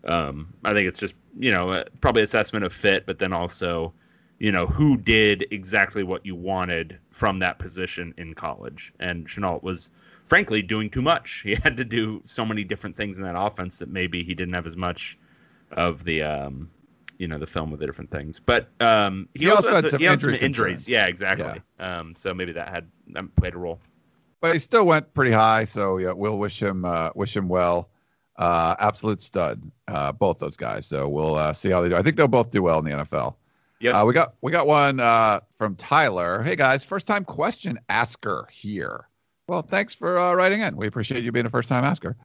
S1: um, I think it's just you know uh, probably assessment of fit, but then also you know who did exactly what you wanted from that position in college. And Shenault was frankly doing too much. He had to do so many different things in that offense that maybe he didn't have as much of the um, you know the film with the different things. But um, he,
S2: He
S1: also,
S2: also
S1: had some, he had
S2: injury
S1: some injuries.
S2: concerns.
S1: Yeah, exactly. Um, so maybe that had played a role.
S2: but he still went pretty high. So yeah, we'll wish him uh, wish him well. Uh, absolute stud, uh, both those guys. So we'll uh, see how they do. I think they'll both do well in the NFL.
S1: Yep.
S2: Uh, we got we got one uh, from Tyler. Hey guys, first time question asker here. Well, thanks for uh, writing in. We appreciate you being a first time asker.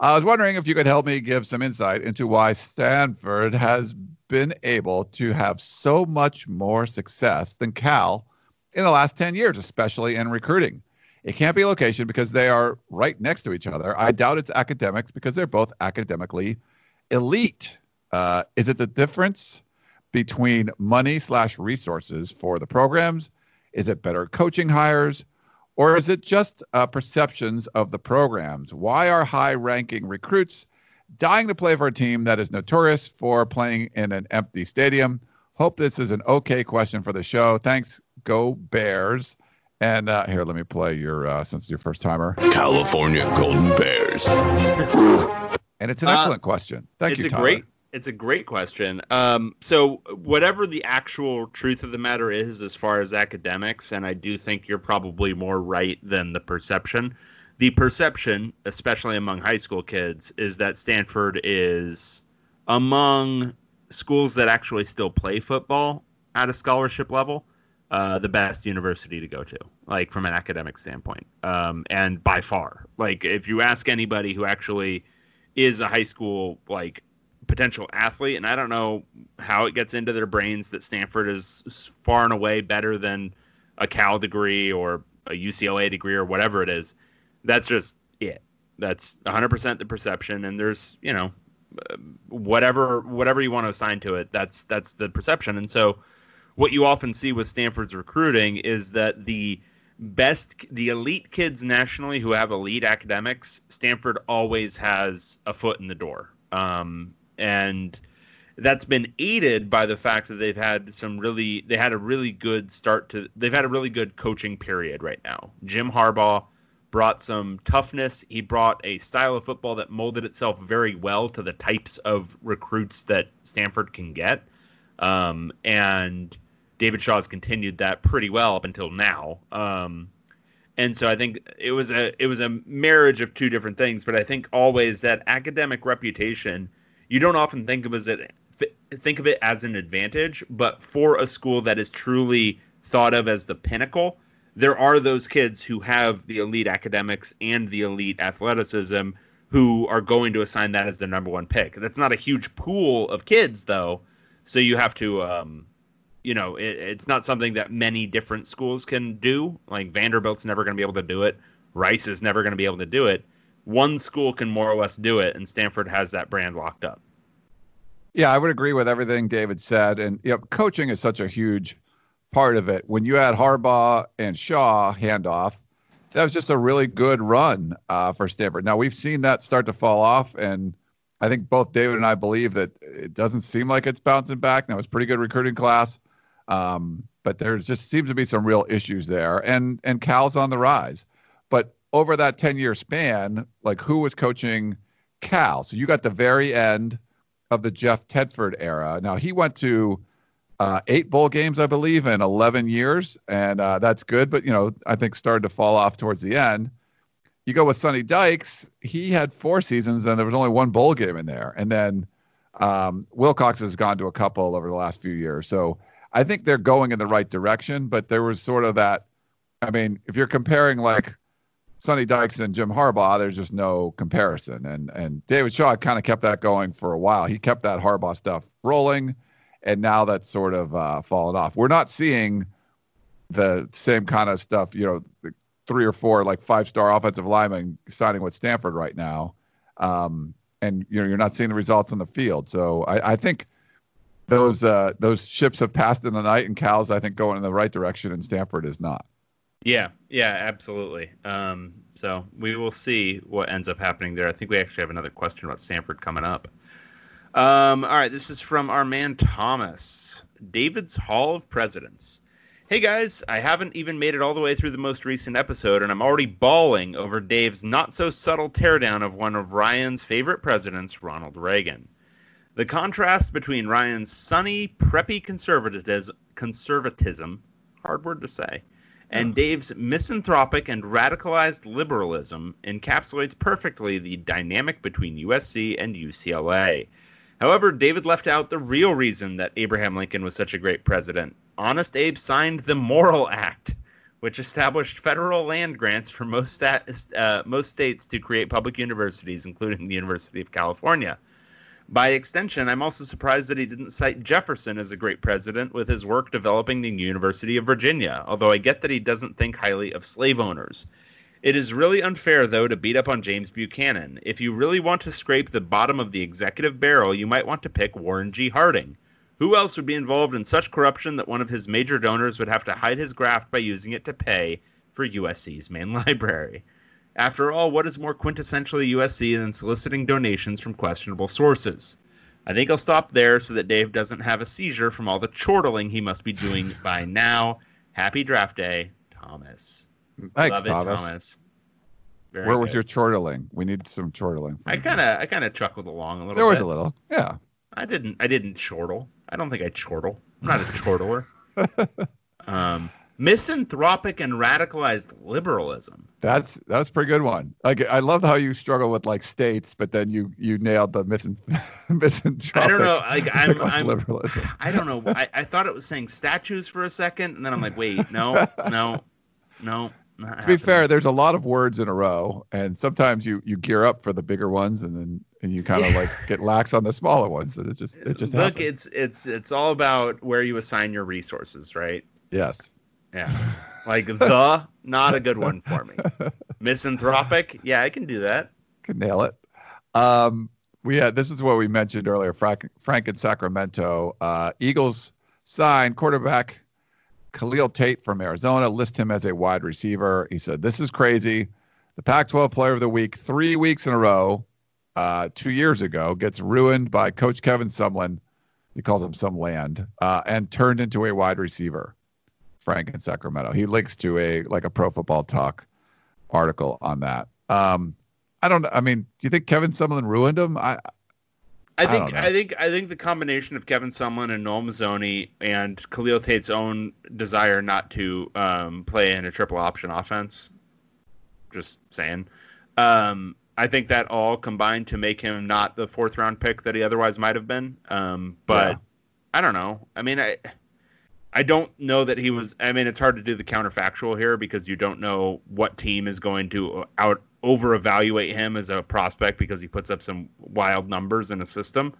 S2: I was wondering if you could help me give some insight into why Stanford has been able to have so much more success than Cal in the last 10 years, especially in recruiting. It can't be location because they are right next to each other. I doubt it's academics because they're both academically elite. Uh, is it the difference between money slash resources for the programs? Is it better coaching hires? Or is it just uh, perceptions of the programs? Why are high ranking recruits dying to play for a team that is notorious for playing in an empty stadium? Hope this is an okay question for the show. Thanks. Go Bears. And uh, here, let me play your, uh, since it's your first timer.
S3: California Golden Bears.
S2: And it's an
S1: Uh,
S2: excellent question. Thank
S1: it's
S2: you,
S1: a
S2: Tyler.
S1: great it's a great question. Um, so whatever the actual truth of the matter is as far as academics, and I do think you're probably more right than the perception. The perception, especially among high school kids, is that Stanford is among schools that actually still play football at a scholarship level, uh, the best university to go to, like from an academic standpoint, um, and by far. Like if you ask anybody who actually is a high school like potential athlete, and I don't know how it gets into their brains that Stanford is far and away better than a Cal degree or a UCLA degree or whatever it is. That's just it. That's 100% the perception, and there's you know uh, whatever whatever you want to assign to it. That's that's the perception, and so what you often see with Stanford's recruiting is that the best the elite kids nationally who have elite academics stanford always has a foot in the door um, and that's been aided by the fact that they've had some really they had a really good start to they've had a really good coaching period right now. Jim harbaugh brought some toughness. He brought a style of football that molded itself very well to the types of recruits that stanford can get. Um, and David Shaw has continued that pretty well up until now. Um, and so I think it was a it was a marriage of two different things, but I think always that academic reputation you don't often think of as it think of it as an advantage, but for a school that is truly thought of as the pinnacle, there are those kids who have the elite academics and the elite athleticism who are going to assign that as their number one pick. That's not a huge pool of kids though, so you have to um, you know, it, it's not something that many different schools can do. Like Vanderbilt's never going to be able to do it. Rice is never going to be able to do it. One school can more or less do it, and Stanford has that brand locked up.
S2: Yeah, I would agree with everything David said, and you know, coaching is such a huge part of it. When you had Harbaugh and Shaw handoff, that was just a really good run uh, for Stanford. Now we've seen that start to fall off, and I think both David and I believe that it doesn't seem like it's bouncing back. Now it's pretty good recruiting class. Um, but there just seems to be some real issues there, and and Cal's on the rise. But over that 10 year span, like who was coaching Cal? So you got the very end of the Jeff Tedford era. Now he went to uh, eight bowl games, I believe, in 11 years, and uh, that's good. But you know, I think started to fall off towards the end. You go with Sonny Dykes. He had four seasons, and there was only one bowl game in there. And then um, Wilcox has gone to a couple over the last few years. So I think they're going in the right direction, but there was sort of that. I mean, if you're comparing like Sonny Dykes and Jim Harbaugh, there's just no comparison. And and David Shaw kind of kept that going for a while. He kept that Harbaugh stuff rolling, and now that's sort of uh, fallen off. We're not seeing the same kind of stuff. You know, three or four like five star offensive linemen signing with Stanford right now. Um, and you know, you're not seeing the results on the field. So I, I think those uh, those ships have passed in the night, and Cal's I think going in the right direction, and Stanford is not.
S1: Yeah, yeah, absolutely. Um, so we will see what ends up happening there. I think we actually have another question about Stanford coming up. Um, all right, this is from our man Thomas, David's Hall of Presidents. Hey guys, I haven't even made it all the way through the most recent episode, and I'm already bawling over Dave's not so subtle teardown of one of Ryan's favorite presidents, Ronald Reagan. The contrast between Ryan's sunny, preppy conservatism, conservatism hard word to say, and Dave's misanthropic and radicalized liberalism encapsulates perfectly the dynamic between USC and UCLA. However, David left out the real reason that Abraham Lincoln was such a great president. Honest Abe signed the Morrill Act, which established federal land grants for most, stat, uh, most states to create public universities, including the University of California. By extension, I'm also surprised that he didn't cite Jefferson as a great president with his work developing the University of Virginia, although I get that he doesn't think highly of slave owners. It is really unfair, though, to beat up on James Buchanan. If you really want to scrape the bottom of the executive barrel, you might want to pick Warren G. Harding. Who else would be involved in such corruption that one of his major donors would have to hide his graft by using it to pay for USC's main library? After all, what is more quintessentially USC than soliciting donations from questionable sources? I think I'll stop there so that Dave doesn't have a seizure from all the chortling he must be doing by now. Happy draft day, Thomas.
S2: Thanks,
S1: it,
S2: Thomas.
S1: Thomas. Very
S2: Where was your chortling? We need some chortling.
S1: I kind of, I kind of chuckled along a little.
S2: There was a little. Yeah.
S1: I didn't, I didn't chortle. I don't think I chortle. I'm not a chortler. um, misanthropic and radicalized liberalism.
S2: That's that's a pretty good one. Like I love how you struggle with like states, but then you you nailed the misan- misanthropic.
S1: I don't know. Like I'm, I'm
S2: liberalism.
S1: I don't know. I, I thought it was saying statues for a second, and then I'm like, wait, no, no, no. not
S2: To be fair, there's a lot of words in a row, and sometimes you you gear up for the bigger ones, and then and you kind of
S1: Yeah.
S2: like get lax on the smaller ones, and it's just it just
S1: look,
S2: happens.
S1: it's it's it's all about where you assign your resources, right?
S2: yes.
S1: Yeah, like the not a good one for me. Misanthropic, yeah, I can do that.
S2: Can nail it. Um, we had this is what we mentioned earlier. Frank, Frank in Sacramento. Uh, Eagles signed quarterback Khalil Tate from Arizona. List him as a wide receiver. He said, "This is crazy. The Pac-12 Player of the Week three weeks in a row, uh, two years ago, gets ruined by Coach Kevin Sumlin. He calls him some land, uh, and turned into a wide receiver." Frank in Sacramento. He links to a like a Pro Football Talk article on that. Um, I don't. I mean, do you think Kevin Sumlin ruined him? I
S1: I
S2: I
S1: think
S2: don't.
S1: I, think I think the combination of Kevin Sumlin and Noel Mazzone and Khalil Tate's own desire not to um, play in a triple option offense. Just saying. Um, I think that all combined to make him not the fourth round pick that he otherwise might have been. Um, but
S2: Yeah.
S1: I don't know. I mean, I I don't know that he was. I mean, it's hard to do the counterfactual here because you don't know what team is going to out over evaluate him as a prospect because he puts up some wild numbers in a system.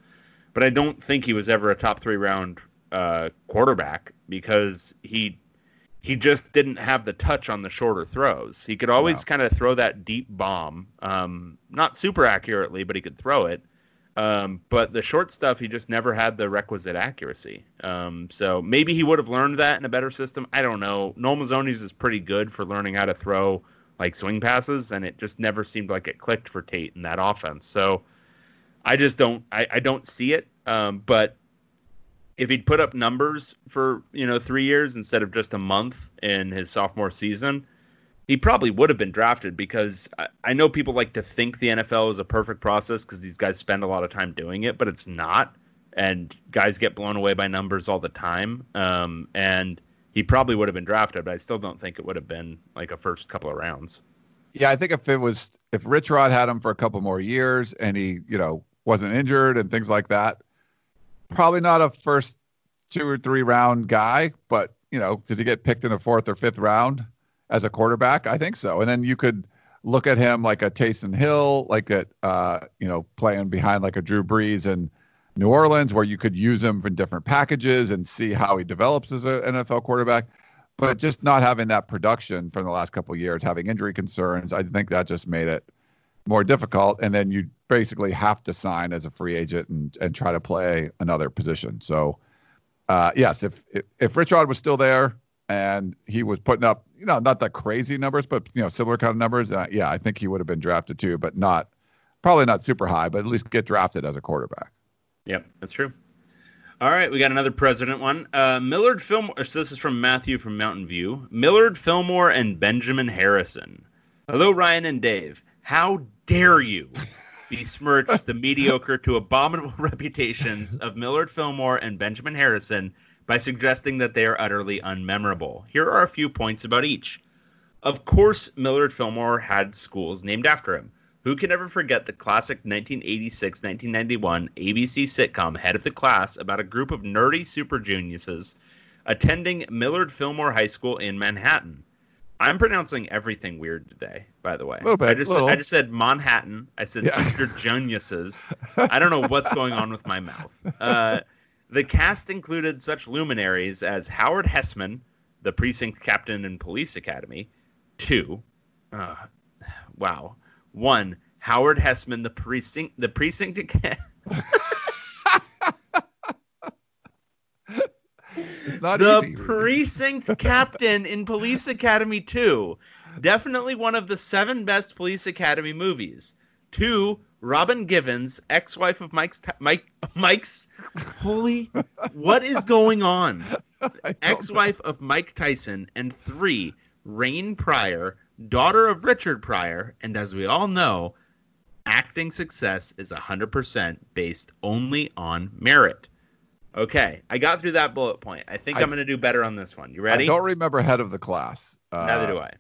S1: But I don't think he was ever a top three round uh, quarterback because he he just didn't have the touch on the shorter throws. He could always
S2: No.
S1: kind of throw that deep bomb, um, not super accurately, but he could throw it. Um, but the short stuff, he just never had the requisite accuracy. Um, so maybe he would have learned that in a better system. I don't know. Noel is pretty good for learning how to throw like swing passes, and it just never seemed like it clicked for Tate in that offense. So I just don't. I, I don't see it. Um, but if he'd put up numbers for you know three years instead of just a month in his sophomore season, he probably would have been drafted because I, I know people like to think the NFL is a perfect process because these guys spend a lot of time doing it, but it's not. And guys get blown away by numbers all the time. Um, and he probably would have been drafted, but I still don't think it would have been like a first couple of rounds.
S2: Yeah, I think if it was if Rich Rod had him for a couple more years and he, you know, wasn't injured and things like that, probably not a first two or three round guy, but you know, did he get picked in the fourth or fifth round as a quarterback? I think so. And then you could look at him like a Taysom Hill, like at uh, you know, playing behind like a Drew Brees in New Orleans, where you could use him in different packages and see how he develops as an NFL quarterback but just not having that production from the last couple years, having injury concerns, I think that just made it more difficult. And then you basically have to sign as a free agent and, and try to play another position. So, uh, yes, if, if if Rich Rod was still there and he was putting up, you know, not the crazy numbers, but you know, similar kind of numbers, uh, yeah, I think he would have been drafted too, but not probably not super high, but at least get drafted as a quarterback.
S1: Yep, that's true. All right, we got another president one. Uh, Millard Fillmore. So this is from Matthew from Mountain View. Millard Fillmore and Benjamin Harrison. Hello, Ryan and Dave. How dare you besmirch the mediocre to abominable reputations of Millard Fillmore and Benjamin Harrison by suggesting that they are utterly unmemorable? Here are a few points about each. Of course, Millard Fillmore had schools named after him. Who can ever forget the classic 1986 1991 ABC sitcom Head of the Class about a group of nerdy super geniuses attending Millard Fillmore High School in Manhattan? I'm pronouncing everything weird today, by the way.
S2: Little bit,
S1: I just. I just said Manhattan. I said
S2: Yeah.
S1: super geniuses. I don't know what's going on with my mouth. Uh, the cast included such luminaries as Howard Hesseman, the precinct captain in Police Academy. Two, uh, wow. One, Howard Hesseman, the precinct, the precinct.
S2: It's not
S1: the
S2: easy.
S1: precinct captain in Police Academy 2. Definitely one of the seven best Police Academy movies. Two, Robin Givens, ex-wife of Mike's Mike Mike's holy what is going on? Ex-wife of Mike Tyson and three, Rain Pryor, daughter of Richard Pryor, and as we all know, acting success is 100% based only on merit. Okay, I got through that bullet point. I think I- am going to do better on this one. You ready?
S2: I don't remember head of the class. Uh,
S1: Neither do I.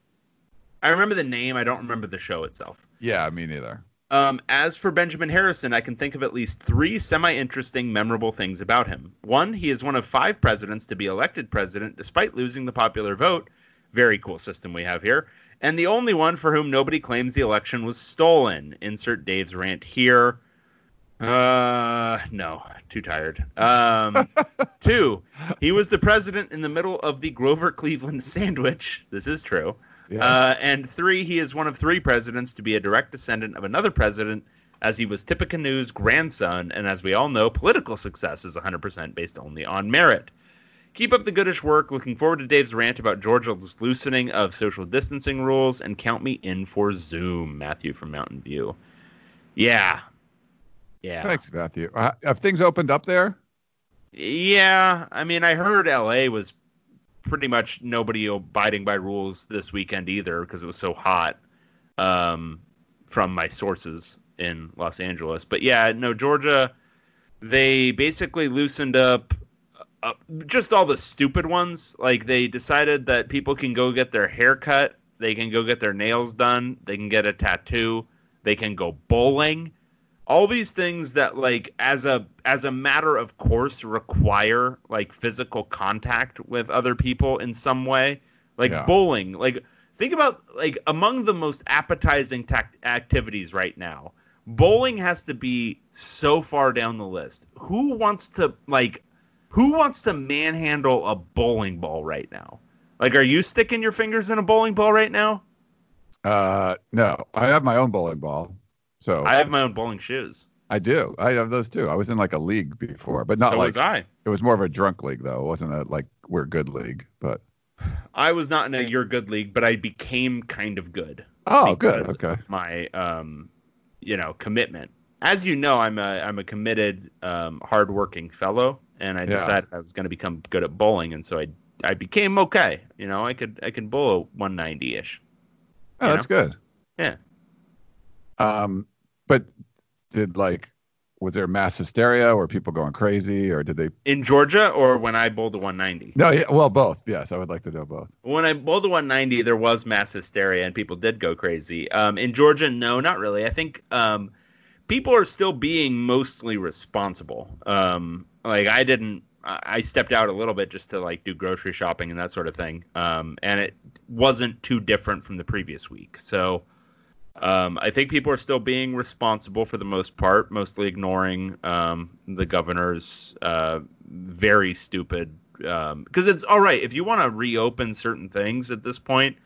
S1: I remember the name. I don't remember the show itself.
S2: Yeah, me neither.
S1: Um, as for Benjamin Harrison, I can think of at least three semi interesting, memorable things about him. One, he is one of five presidents to be elected president despite losing the popular vote. Very cool system we have here. And the only one for whom nobody claims the election was stolen. Insert Dave's rant here. Uh, no, too tired. Um, two, he was the president in the middle of the Grover Cleveland sandwich. This is true.
S2: Yes.
S1: Uh, and three, he is one of three presidents to be a direct descendant of another president, as he was Tippecanoe's grandson. And as we all know, political success is 100% based only on merit. Keep up the goodish work. Looking forward to Dave's rant about Georgia's loosening of social distancing rules, and count me in for Zoom. Matthew from Mountain View. Yeah. Yeah.
S2: Thanks, Matthew. Uh, Have things opened up there?
S1: Yeah, I mean, I heard LA was pretty much nobody abiding by rules this weekend either because it was so hot. Um, from my sources in Los Angeles, but yeah, no, Georgia. they basically loosened up uh, just all the stupid ones. Like they decided that people can go get their hair cut, they can go get their nails done, they can get a tattoo, they can go bowling. All these things that like as a as a matter of course require like physical contact with other people in some way. Like
S2: Yeah.
S1: bowling, like think about like among the most appetizing tac- activities right now bowling has to be so far down the list who wants to like who wants to manhandle a bowling ball right now like are you sticking your fingers in a bowling ball right now
S2: Uh, no, I have my own bowling ball, so
S1: i have my own bowling shoes
S2: I do. I have those too. I was in like a league before, but not
S1: so
S2: like
S1: was i
S2: it was more of a drunk league though. It wasn't a like we're good league, but
S1: i was not in a you're good league but i became kind of good
S2: oh, good. Okay.
S1: my um you know commitment as you know i'm a i'm a committed um hardworking fellow and i
S2: Yeah.
S1: decided i was going to become good at bowling and so i i became okay you know i could i could bowl a 190ish
S2: Oh,
S1: you
S2: that's good.
S1: Yeah.
S2: Um, but did like was there mass hysteria? Were people going crazy, or did they?
S1: in georgia or when i bowled the 190
S2: No, yeah, well, both. Yes, I would like to know both.
S1: when I bowled the 190, there was mass hysteria and people did go crazy. Um, in Georgia, no, not really. I think um, people are still being mostly responsible. Um, like I didn't, I I stepped out a little bit just to like do grocery shopping and that sort of thing, um, and it wasn't too different from the previous week. So. Um, I think people are still being responsible for the most part, mostly ignoring um, the governor's uh, very stupid. Because it's all right if you want to reopen certain things at this point.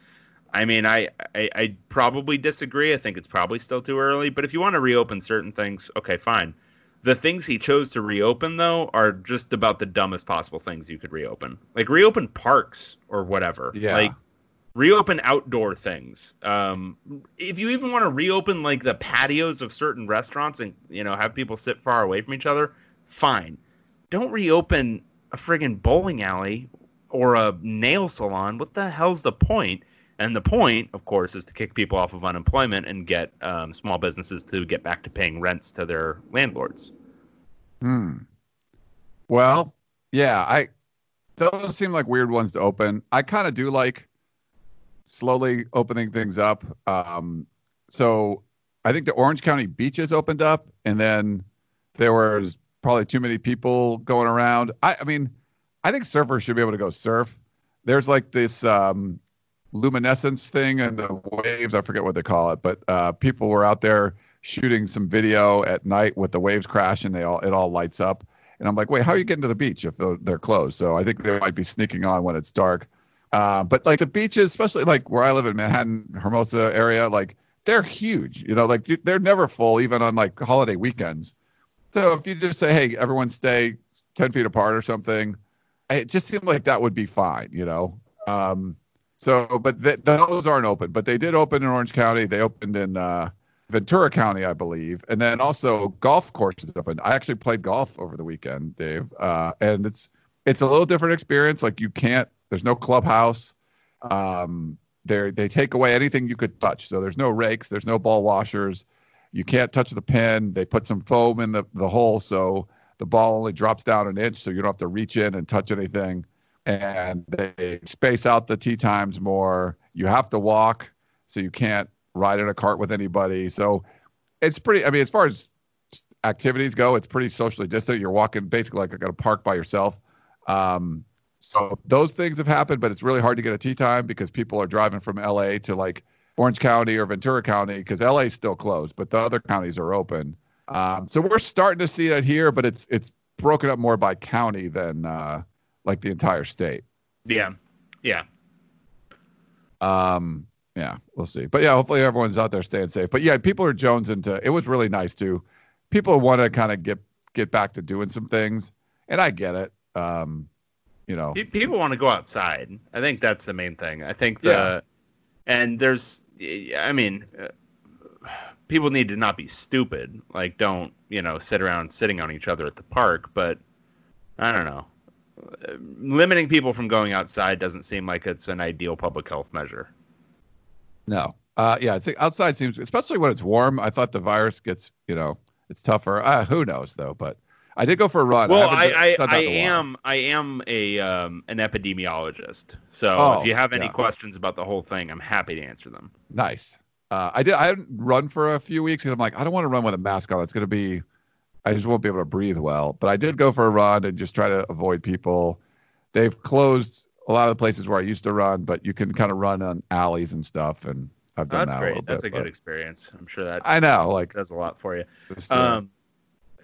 S1: I mean, I, I I probably disagree. I think it's probably still too early. But if you want to reopen certain things, okay, fine. The things he chose to reopen though are just about the dumbest possible things you could reopen, like reopen parks or whatever.
S2: Yeah.
S1: Like reopen outdoor things. Um, if you even want to reopen like the patios of certain restaurants and you know have people sit far away from each other, fine. Don't reopen a friggin' bowling alley or a nail salon. What the hell's the point? And the point, of course, is to kick people off of unemployment and get um, small businesses to get back to paying rents to their landlords.
S2: Hmm. Well, yeah, I those seem like weird ones to open. I kind of do like slowly opening things up. Um, so I think the Orange County beaches opened up, and then there was probably too many people going around. I, I mean, I think surfers should be able to go surf. There's like this um, luminescence thing and the waves. I forget what they call it, but uh, people were out there shooting some video at night with the waves crashing. They all it all lights up, and I'm like, wait, how are you getting to the beach if they're closed? So I think they might be sneaking on when it's dark. Uh, but like the beaches, especially like where I live in Manhattan, Hermosa area, like they're huge. You know, like they're never full even on like holiday weekends. So if you just say, hey, everyone stay 10 feet apart or something, it just seemed like that would be fine, you know? Um, so, but th- those aren't open, but they did open in Orange County. They opened in uh, Ventura County, I believe. And then also golf courses open. I actually played golf over the weekend, Dave. Uh, and it's, it's a little different experience. Like you can't, there's no clubhouse. Um, they they take away anything you could touch. So there's no rakes, there's no ball washers. You can't touch the pin. They put some foam in the, the hole so the ball only drops down an inch, so you don't have to reach in and touch anything. And they space out the tee times more. You have to walk, so you can't ride in a cart with anybody. So it's pretty. I mean, as far as activities go, it's pretty socially distant. You're walking basically like at a park by yourself. Um, so those things have happened, but it's really hard to get a tee time because people are driving from LA to like Orange County or Ventura County because LA is still closed, but the other counties are open. Um, so we're starting to see that here, but it's it's broken up more by county than uh, like the entire state.
S1: Yeah, yeah.
S2: Um, yeah, we'll see. But yeah, hopefully everyone's out there staying safe. But yeah, people are jones into. It was really nice too. People want to kind of get get back to doing some things, and I get it. Um, you know,
S1: People want to go outside. I think that's the main thing. I think the
S2: Yeah.
S1: and there's, I mean, people need to not be stupid. Like, don't you know, sit around sitting on each other at the park. But I don't know. Limiting people from going outside doesn't seem like it's an ideal public health measure.
S2: No. Uh, yeah, I think outside seems, especially when it's warm. I thought the virus gets, you know, it's tougher. Uh, who knows though? But I did go for a run.
S1: Well, I I, I
S2: a while.
S1: am I am a um, an epidemiologist. So
S2: Oh,
S1: if you have any
S2: yeah.
S1: questions about the whole thing, I'm happy to answer them.
S2: Nice. Uh, I did. I hadn't run for a few weeks, and I'm like, I don't want to run with a mask on. It's going to be, I just won't be able to breathe well. But I did go for a run and just try to avoid people. They've closed a lot of the places where I used to run, but you can kind of run on alleys and stuff, and I've done
S1: That's
S2: that a
S1: great.
S2: little
S1: That's
S2: bit.
S1: a good experience. I'm sure that
S2: I know, like,
S1: does a lot for you. Um,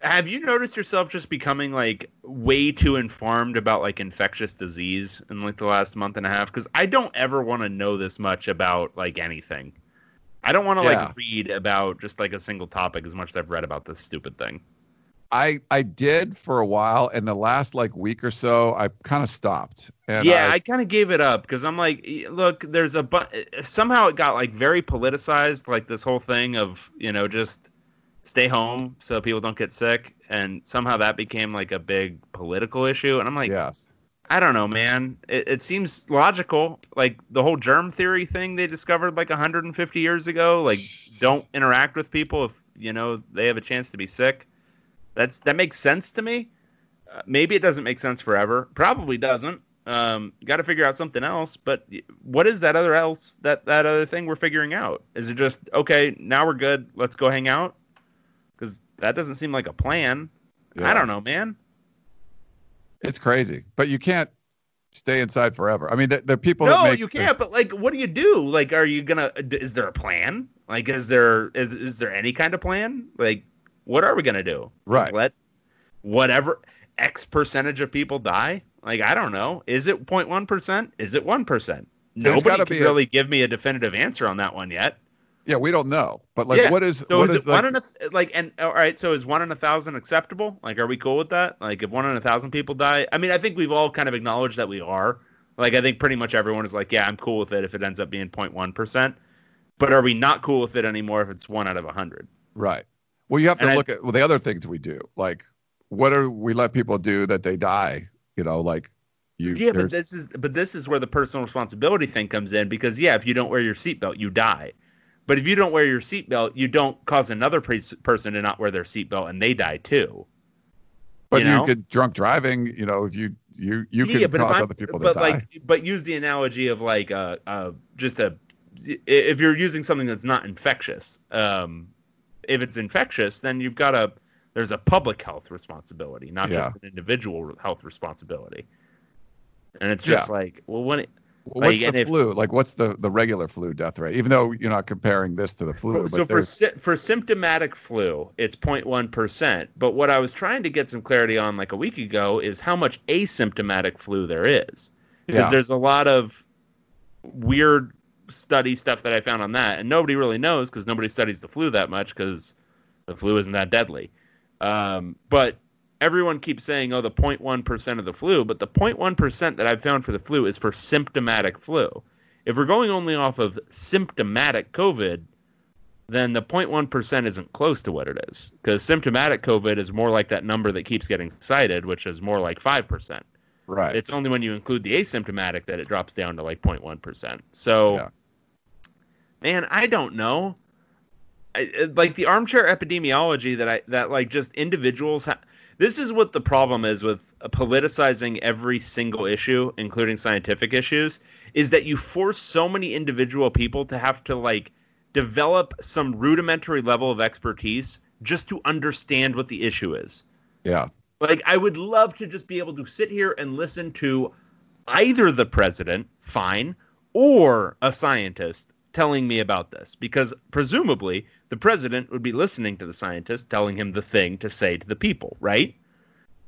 S1: have you noticed yourself just becoming like way too informed about like infectious disease in like the last month and a half? Because I don't ever want to know this much about like anything. I don't want to
S2: Yeah.
S1: like read about just like a single topic as much as I've read about this stupid thing.
S2: I I did for a while, and the last like week or so, I kind of stopped. And
S1: yeah,
S2: I,
S1: I, kind of gave it up because I'm like, look, there's a bu- somehow it got like very politicized, like this whole thing of you know just stay home so people don't get sick, and somehow that became like a big political issue, and I'm like,
S2: yes,
S1: I don't know, man. It, it seems logical, like the whole germ theory thing they discovered like 150 years ago, like don't interact with people if you know they have a chance to be sick. That's that makes sense to me. Uh, maybe it doesn't make sense forever. Probably doesn't. Um, got to figure out something else. But what is that other else? That that other thing we're figuring out? Is it just okay? Now we're good. Let's go hang out. That doesn't seem like a plan.
S2: Yeah.
S1: I don't know, man.
S2: it's crazy, but you can't stay inside forever. I mean, there, there are people. that
S1: No,
S2: make
S1: you can't. But like, what do you do? Like, are you gonna? Is there a plan? Like, is there is, is there any kind of plan? Like, what are we gonna do? Just
S2: Right.
S1: Let whatever X percentage of people die. Like, I don't know. Is it 0.1 percent? Is it one percent? Nobody can
S2: be a-
S1: really give me a definitive answer on that one yet.
S2: Yeah, we don't know, but like,
S1: Yeah.
S2: what is
S1: So
S2: what
S1: is
S2: is
S1: it one in a like and all right? So is one in a thousand acceptable? Like, are we cool with that? Like, if one in a thousand people die, I mean, I think we've all kind of acknowledged that we are. Like, I think pretty much everyone is like, yeah, I'm cool with it if it ends up being 0.1 percent. But are we not cool with it anymore if it's one out of a hundred?
S2: right? Well, you have to
S1: And I-
S2: look at well, the other things we do. Like, what do we let people do that they die? You know, like you.
S1: Yeah, but this is but this is where the personal responsibility thing comes in because yeah, if you don't wear your seatbelt, you die. But if you don't wear your seatbelt, you don't cause another pre- person to not wear their seatbelt and they die too.
S2: but
S1: you
S2: you, could drunk driving. You know, if you you you
S1: but if
S2: cause other people to
S1: but
S2: die.
S1: like, but use the analogy of like uh, uh, just a if you're using something that's not infectious. Um, if it's infectious, then you've got a there's a public health responsibility, not
S2: Yeah.
S1: just an individual health responsibility. And it's just like, well, when it,
S2: Well, what's
S1: like, and
S2: the
S1: if-
S2: flu? Like, what's the the regular flu death rate? Even though you're not comparing this to the flu,
S1: so
S2: but
S1: for
S2: there's-
S1: sy- for symptomatic flu, it's 0.1 percent. But what I was trying to get some clarity on like a week ago is how much asymptomatic flu there is, because
S2: Yeah.
S1: there's a lot of weird study stuff that I found on that, and nobody really knows because nobody studies the flu that much because the flu isn't that deadly. Um, but everyone keeps saying, oh, the 0.1 percent of the flu, but the 0.1 percent that I've found for the flu is for symptomatic flu. If we're going only off of symptomatic COVID, then the 0.1% isn't close to what it is. Because symptomatic COVID is more like that number that keeps getting cited, which is more like 5%.
S2: right.
S1: It's only when you include the asymptomatic that it drops down to like 0.1%. So,
S2: Yeah.
S1: man, I don't know. I, like the armchair epidemiology that I that like just individuals. Ha- this is what the problem is with politicizing every single issue, including scientific issues, is that you force so many individual people to have to like develop some rudimentary level of expertise just to understand what the issue is.
S2: yeah.
S1: Like I would love to just be able to sit here and listen to either the president, fine, or a scientist telling me about this because presumably the president would be listening to the scientist telling him the thing to say to the people, right?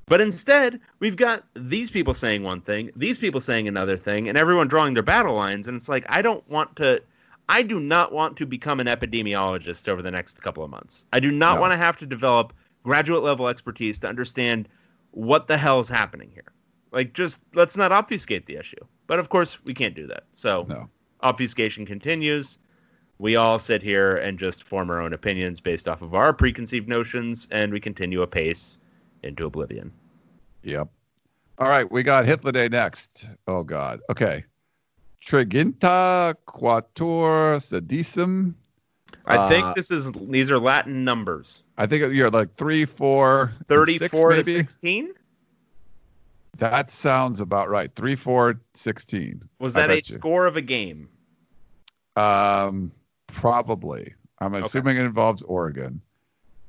S1: But instead, we've got these people saying one thing, these people saying another thing, and everyone drawing their battle lines. And it's like, I don't want to, I do not want to become an epidemiologist over the next couple of months. I do not
S2: No.
S1: want to have to develop graduate level expertise to understand what the hell is happening here. Like, just let's not obfuscate the issue. But of course, we can't do that. So,
S2: No.
S1: Obfuscation continues. We all sit here and just form our own opinions based off of our preconceived notions, and we continue apace into oblivion.
S2: Yep. All right, we got Hitler Day next. Oh God. Okay. Triginta quator sedicem.
S1: I
S2: Uh,
S1: think this is these are Latin numbers.
S2: I think you're like three, four, and
S1: 34
S2: six, maybe.
S1: 16.
S2: That sounds about right. Three, four, 16.
S1: Was that a
S2: you.
S1: score of a game?
S2: Um, probably. I'm assuming it involves Oregon.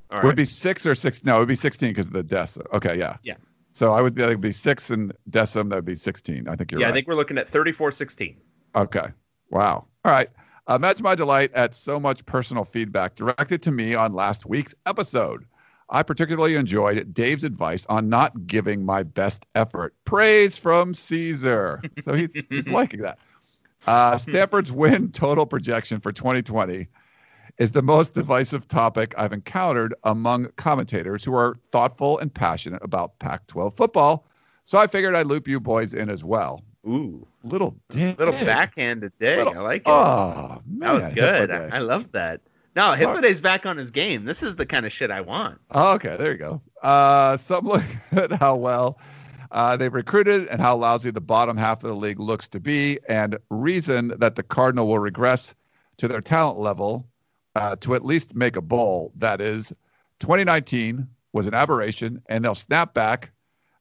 S1: All
S2: Would it be six or six? No, it would be 16 because of the decim. Okay, yeah.
S1: Yeah.
S2: So I would think it'd be six and decim. That would be 16. I think you're
S1: yeah,
S2: right.
S1: I think we're looking at 34-16.
S2: Okay. Wow. All right. Imagine my delight at so much personal feedback directed to me on last week's episode. I particularly enjoyed Dave's advice on not giving my best effort. Praise from Caesar. So he's, he's liking that. Uh, Stanford's win total projection for 2020 is the most divisive topic I've encountered among commentators who are thoughtful and passionate about Pac 12 football. So I figured I'd loop you boys in as well.
S1: Ooh,
S2: Little dig.
S1: little backhanded dig.
S2: Little-
S1: I like it.
S2: Oh, man.
S1: that was good.
S2: Day.
S1: I love that. No. Hitler back on his game. This is the kind of shit I want.
S2: Oh, okay, there you go. Uh, some look at how well uh, they've recruited and how lousy the bottom half of the league looks to be, and reason that the Cardinal will regress to their talent level uh, to at least make a bowl. That is, 2019 was an aberration, and they'll snap back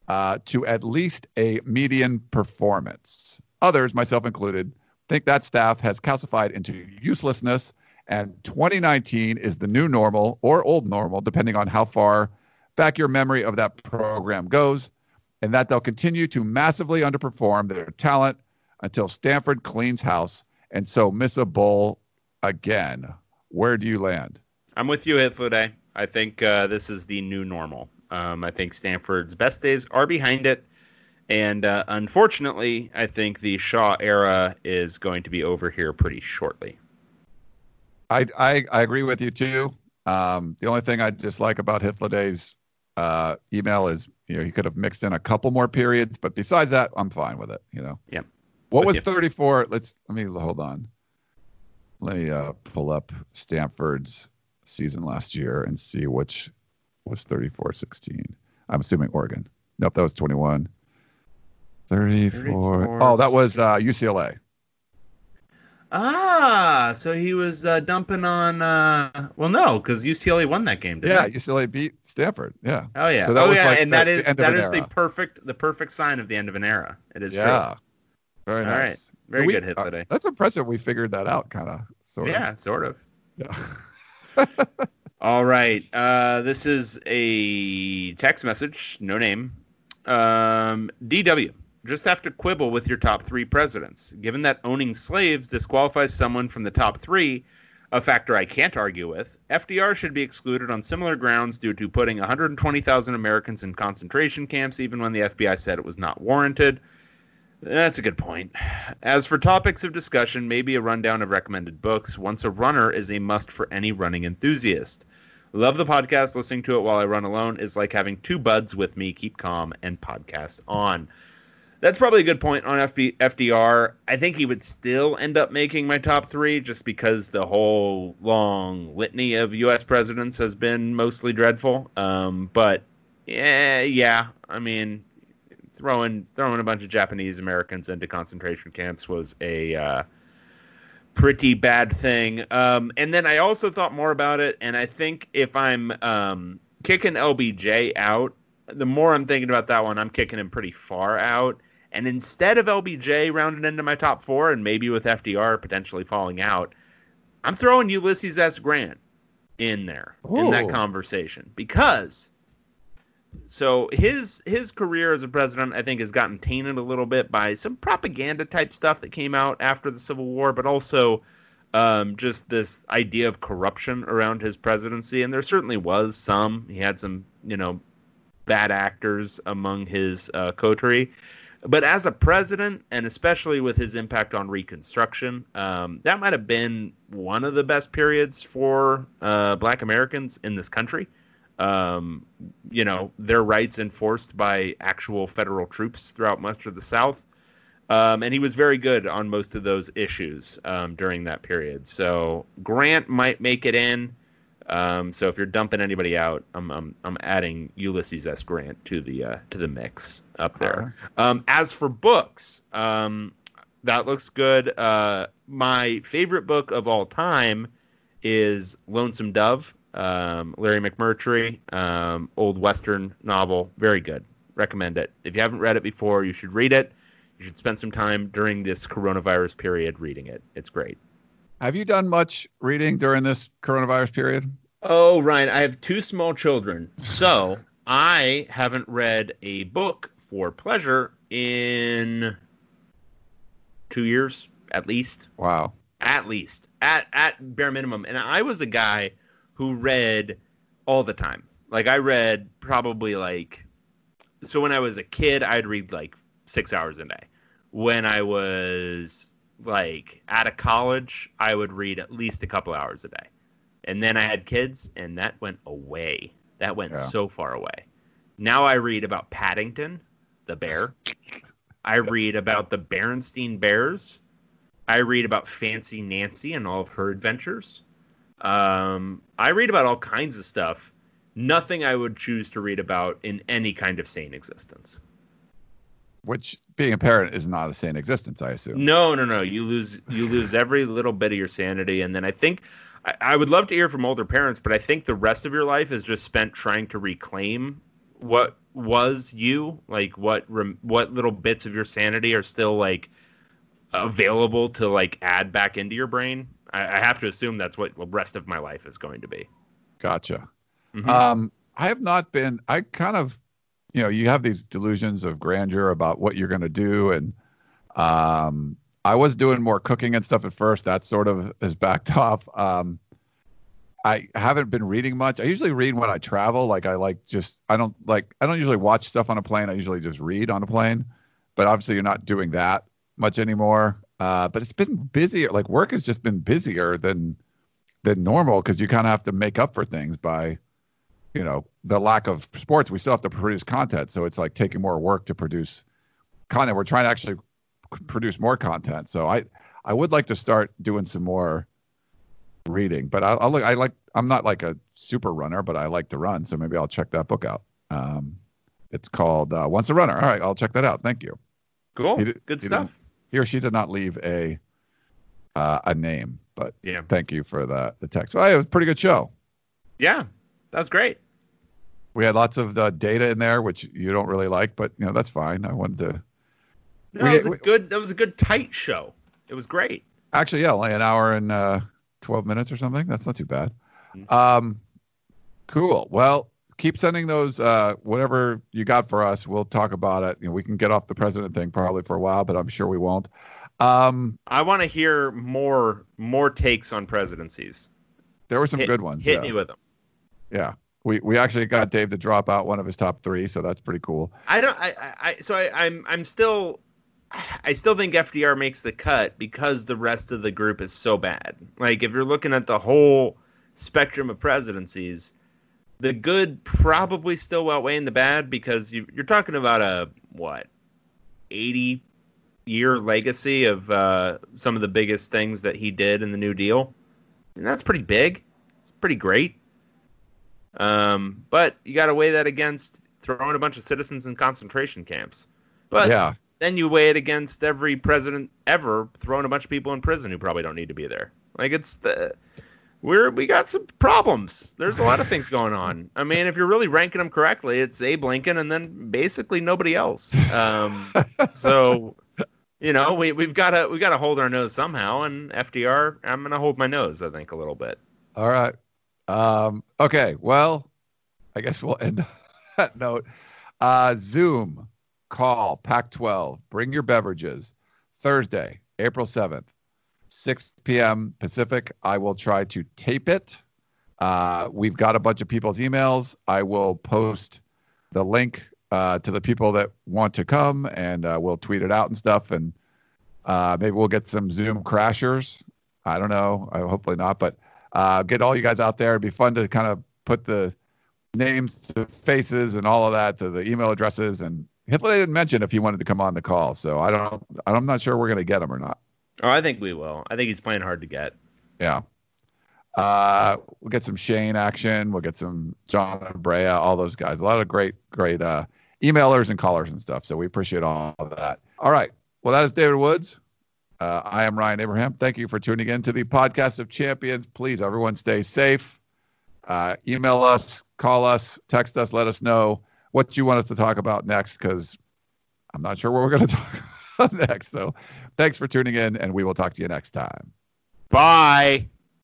S2: uh, to at least a median performance. Others, myself included, think that staff has calcified into uselessness, and 2019 is the new normal or old normal, depending on how far back your memory of that program goes, and that they'll continue to massively underperform their talent until Stanford cleans house and so miss a bowl again. Where do you land?
S1: I'm with you, Day. I think uh, this is the new normal. Um, I think Stanford's best days are behind it. And uh, unfortunately, I think the Shaw era is going to be over here pretty shortly.
S2: I, I, I agree with you too. Um, the only thing I dislike about Hitleday's uh, email is you know he could have mixed in a couple more periods, but besides that, I'm fine with it. You know.
S1: Yeah.
S2: What was
S1: you.
S2: 34? Let's let me hold on. Let me uh, pull up Stanford's season last year and see which was 34-16. I'm assuming Oregon. Nope, that was 21. 34.
S1: 34.
S2: Oh, that was uh, UCLA.
S1: Ah, so he was uh, dumping on. Uh, well, no, because UCLA won that game. Didn't
S2: Yeah,
S1: they?
S2: UCLA beat Stanford. Yeah.
S1: Oh yeah.
S2: So that
S1: oh
S2: was
S1: yeah,
S2: like
S1: and
S2: the-
S1: that is that is the perfect the perfect sign of the end of an era. It is
S2: yeah. Very
S1: All
S2: nice.
S1: right. Very
S2: We-
S1: good hit
S2: uh,
S1: today.
S2: That's impressive. We figured that out, kind of. Sort
S1: Yeah, sort of.
S2: of. Yeah.
S1: All right. Uh, this is a text message, no name. Um, DW. Just have to quibble with your top three presidents. Given that owning slaves disqualifies someone from the top three, a factor I can't argue with, FDR should be excluded on similar grounds due to putting 120,000 Americans in concentration camps, even when the FBI said it was not warranted. That's a good point. As for topics of discussion, maybe a rundown of recommended books. Once a runner is a must for any running enthusiast. Love the podcast. Listening to it while I run alone is like having two buds with me. Keep calm and podcast on. That's probably a good point on FB, FDR. I think he would still end up making my top three just because the whole long litany of U.S. presidents has been mostly dreadful. Um, but yeah, yeah, I mean, throwing throwing a bunch of Japanese Americans into concentration camps was a uh, pretty bad thing. Um, and then I also thought more about it, and I think if I'm um, kicking LBJ out, the more I'm thinking about that one, I'm kicking him pretty far out. And instead of LBJ rounding into my top four, and maybe with FDR potentially falling out, I'm throwing Ulysses S. Grant in there in that conversation because so his his career as a president I think has gotten tainted a little bit by some propaganda type stuff that came out after the Civil War, but also um, just this idea of corruption around his presidency, and there certainly was some. He had some, you know, bad actors among his uh, coterie. But as a president, and especially with his impact on Reconstruction, um, that might have been one of the best periods for uh, Black Americans in this country. Um, you know, their rights enforced by actual federal troops throughout much of the South. Um, and he was very good on most of those issues um, during that period. So Grant might make it in. Um, so if you're dumping anybody out, I'm, I'm, I'm adding Ulysses S. Grant to the uh, to the mix up there. Um, as for books, um, that looks good. Uh, my favorite book of all time is Lonesome Dove, um, Larry McMurtry, um, old Western novel. Very good. Recommend it. If you haven't read it before, you should read it. You should spend some time during this coronavirus period reading it. It's great.
S2: Have you done much reading during this coronavirus period?
S1: Oh, Ryan, I have two small children. So I haven't read a book for pleasure in two years at least.
S2: Wow.
S1: At least. At at bare minimum. And I was a guy who read all the time. Like I read probably like so when I was a kid, I'd read like six hours a day. When I was like out of college, I would read at least a couple hours a day. And then I had kids, and that went away. That went
S2: Yeah.
S1: so far away. Now I read about Paddington, the bear. I read about the Berenstein Bears. I read about Fancy Nancy and all of her adventures. Um, I read about all kinds of stuff. Nothing I would choose to read about in any kind of sane existence.
S2: Which being a parent is not a sane existence, I assume.
S1: No, no, no. You lose you lose every little bit of your sanity, and then I think I, I would love to hear from older parents, but I think the rest of your life is just spent trying to reclaim what was you, like what rem, what little bits of your sanity are still like available to like add back into your brain. I, I have to assume that's what the rest of my life is going to be.
S2: Gotcha.
S1: Mhm.
S2: Um, I have not been. I kind of, you know, you have these delusions of grandeur about what you're going to do, and um, I was doing more cooking and stuff at first. That sort of has backed off. Um, I haven't been reading much. I usually read when I travel. Like I like just I don't like I don't usually watch stuff on a plane. I usually just read on a plane. But obviously you're not doing that much anymore. Uh, but it's been busier. Like work has just been busier than than normal because you kind of have to make up for things by you know the lack of sports we still have to produce content. So it's like taking more work to produce content. We're trying to actually produce more content. So i i would like to start doing some more reading but i'll, I'll look i like i'm not like a super runner but i like to run. So maybe i'll check that book out. Um it's called uh, once a runner. All right i'll check that out. Thank you.
S1: Cool,
S2: He
S1: good
S2: he
S1: stuff.
S2: he or she did not leave a uh, a name but
S1: Yeah,
S2: thank you for the the text. Well, it was a pretty good show.
S1: Yeah, that was great.
S2: We had lots of uh, data in there, which you don't really like, but you know that's fine. I wanted to
S1: No,
S2: We-
S1: that was a
S2: we-
S1: good. That was a good tight show. It was great.
S2: actually, yeah, like an hour and uh, twelve minutes or something. That's not too bad.
S1: Mhm.
S2: Um, cool. Well, keep sending those uh, whatever you got for us. We'll talk about it. You know, we can get off the president thing probably for a while, but I'm sure we won't. Um,
S1: I want to hear more more takes on presidencies.
S2: there were some
S1: Hit-
S2: good ones.
S1: Hit
S2: yeah.
S1: me with them.
S2: yeah. We, we actually got Dave to drop out one of his top three, so that's pretty cool.
S1: I don't. I. I, so I, I'm. I'm still. I still think FDR makes the cut because the rest of the group is so bad. Like if you're looking at the whole spectrum of presidencies, the good probably still outweighing the bad because you, you're talking about a what, 80 year legacy of uh, some of the biggest things that he did in the New Deal. And that's pretty big. It's pretty great. Um, but you got to weigh that against throwing a bunch of citizens in concentration camps. But
S2: yeah.
S1: then you weigh it against every president ever throwing a bunch of people in prison who probably don't need to be there. Like it's the we're we got some problems. There's a lot of things going on. I mean, if you're really ranking them correctly, it's Abe Lincoln and then basically nobody else. Um, so you know, we we've got to we got to hold our nose somehow. And FDR, I'm gonna hold my nose. I think a little bit.
S2: All right. Um, okay. Well, I guess we'll end that note. Uh, Zoom call Pac 12. Bring your beverages. Thursday, April 7th, 6 p.m. Pacific. I will try to tape it. Uh, we've got a bunch of people's emails. I will post the link uh, to the people that want to come, and uh, we'll tweet it out and stuff. And uh, maybe we'll get some Zoom crashers. I don't know. I, hopefully not, but uh, get all you guys out there. It'd be fun to kind of put the names to faces and all of that to the email addresses. And Hitler didn't mention if he wanted to come on the call, so I don't. I'm not sure we're gonna get him or not.
S1: Oh, I think we will. I think he's playing hard to get.
S2: Yeah. Uh, we'll get some Shane action. We'll get some John and Brea, all those guys. A lot of great, great uh, emailers and callers and stuff. So we appreciate all of that. All right. Well, that is David Woods. Uh, I am Ryan Abraham. Thank you for tuning in to the podcast of champions. Please, everyone, stay safe. Uh, email us, call us, text us, let us know what you want us to talk about next because I'm not sure what we're going to talk about next. So thanks for tuning in, and we will talk to you next time.
S1: Bye.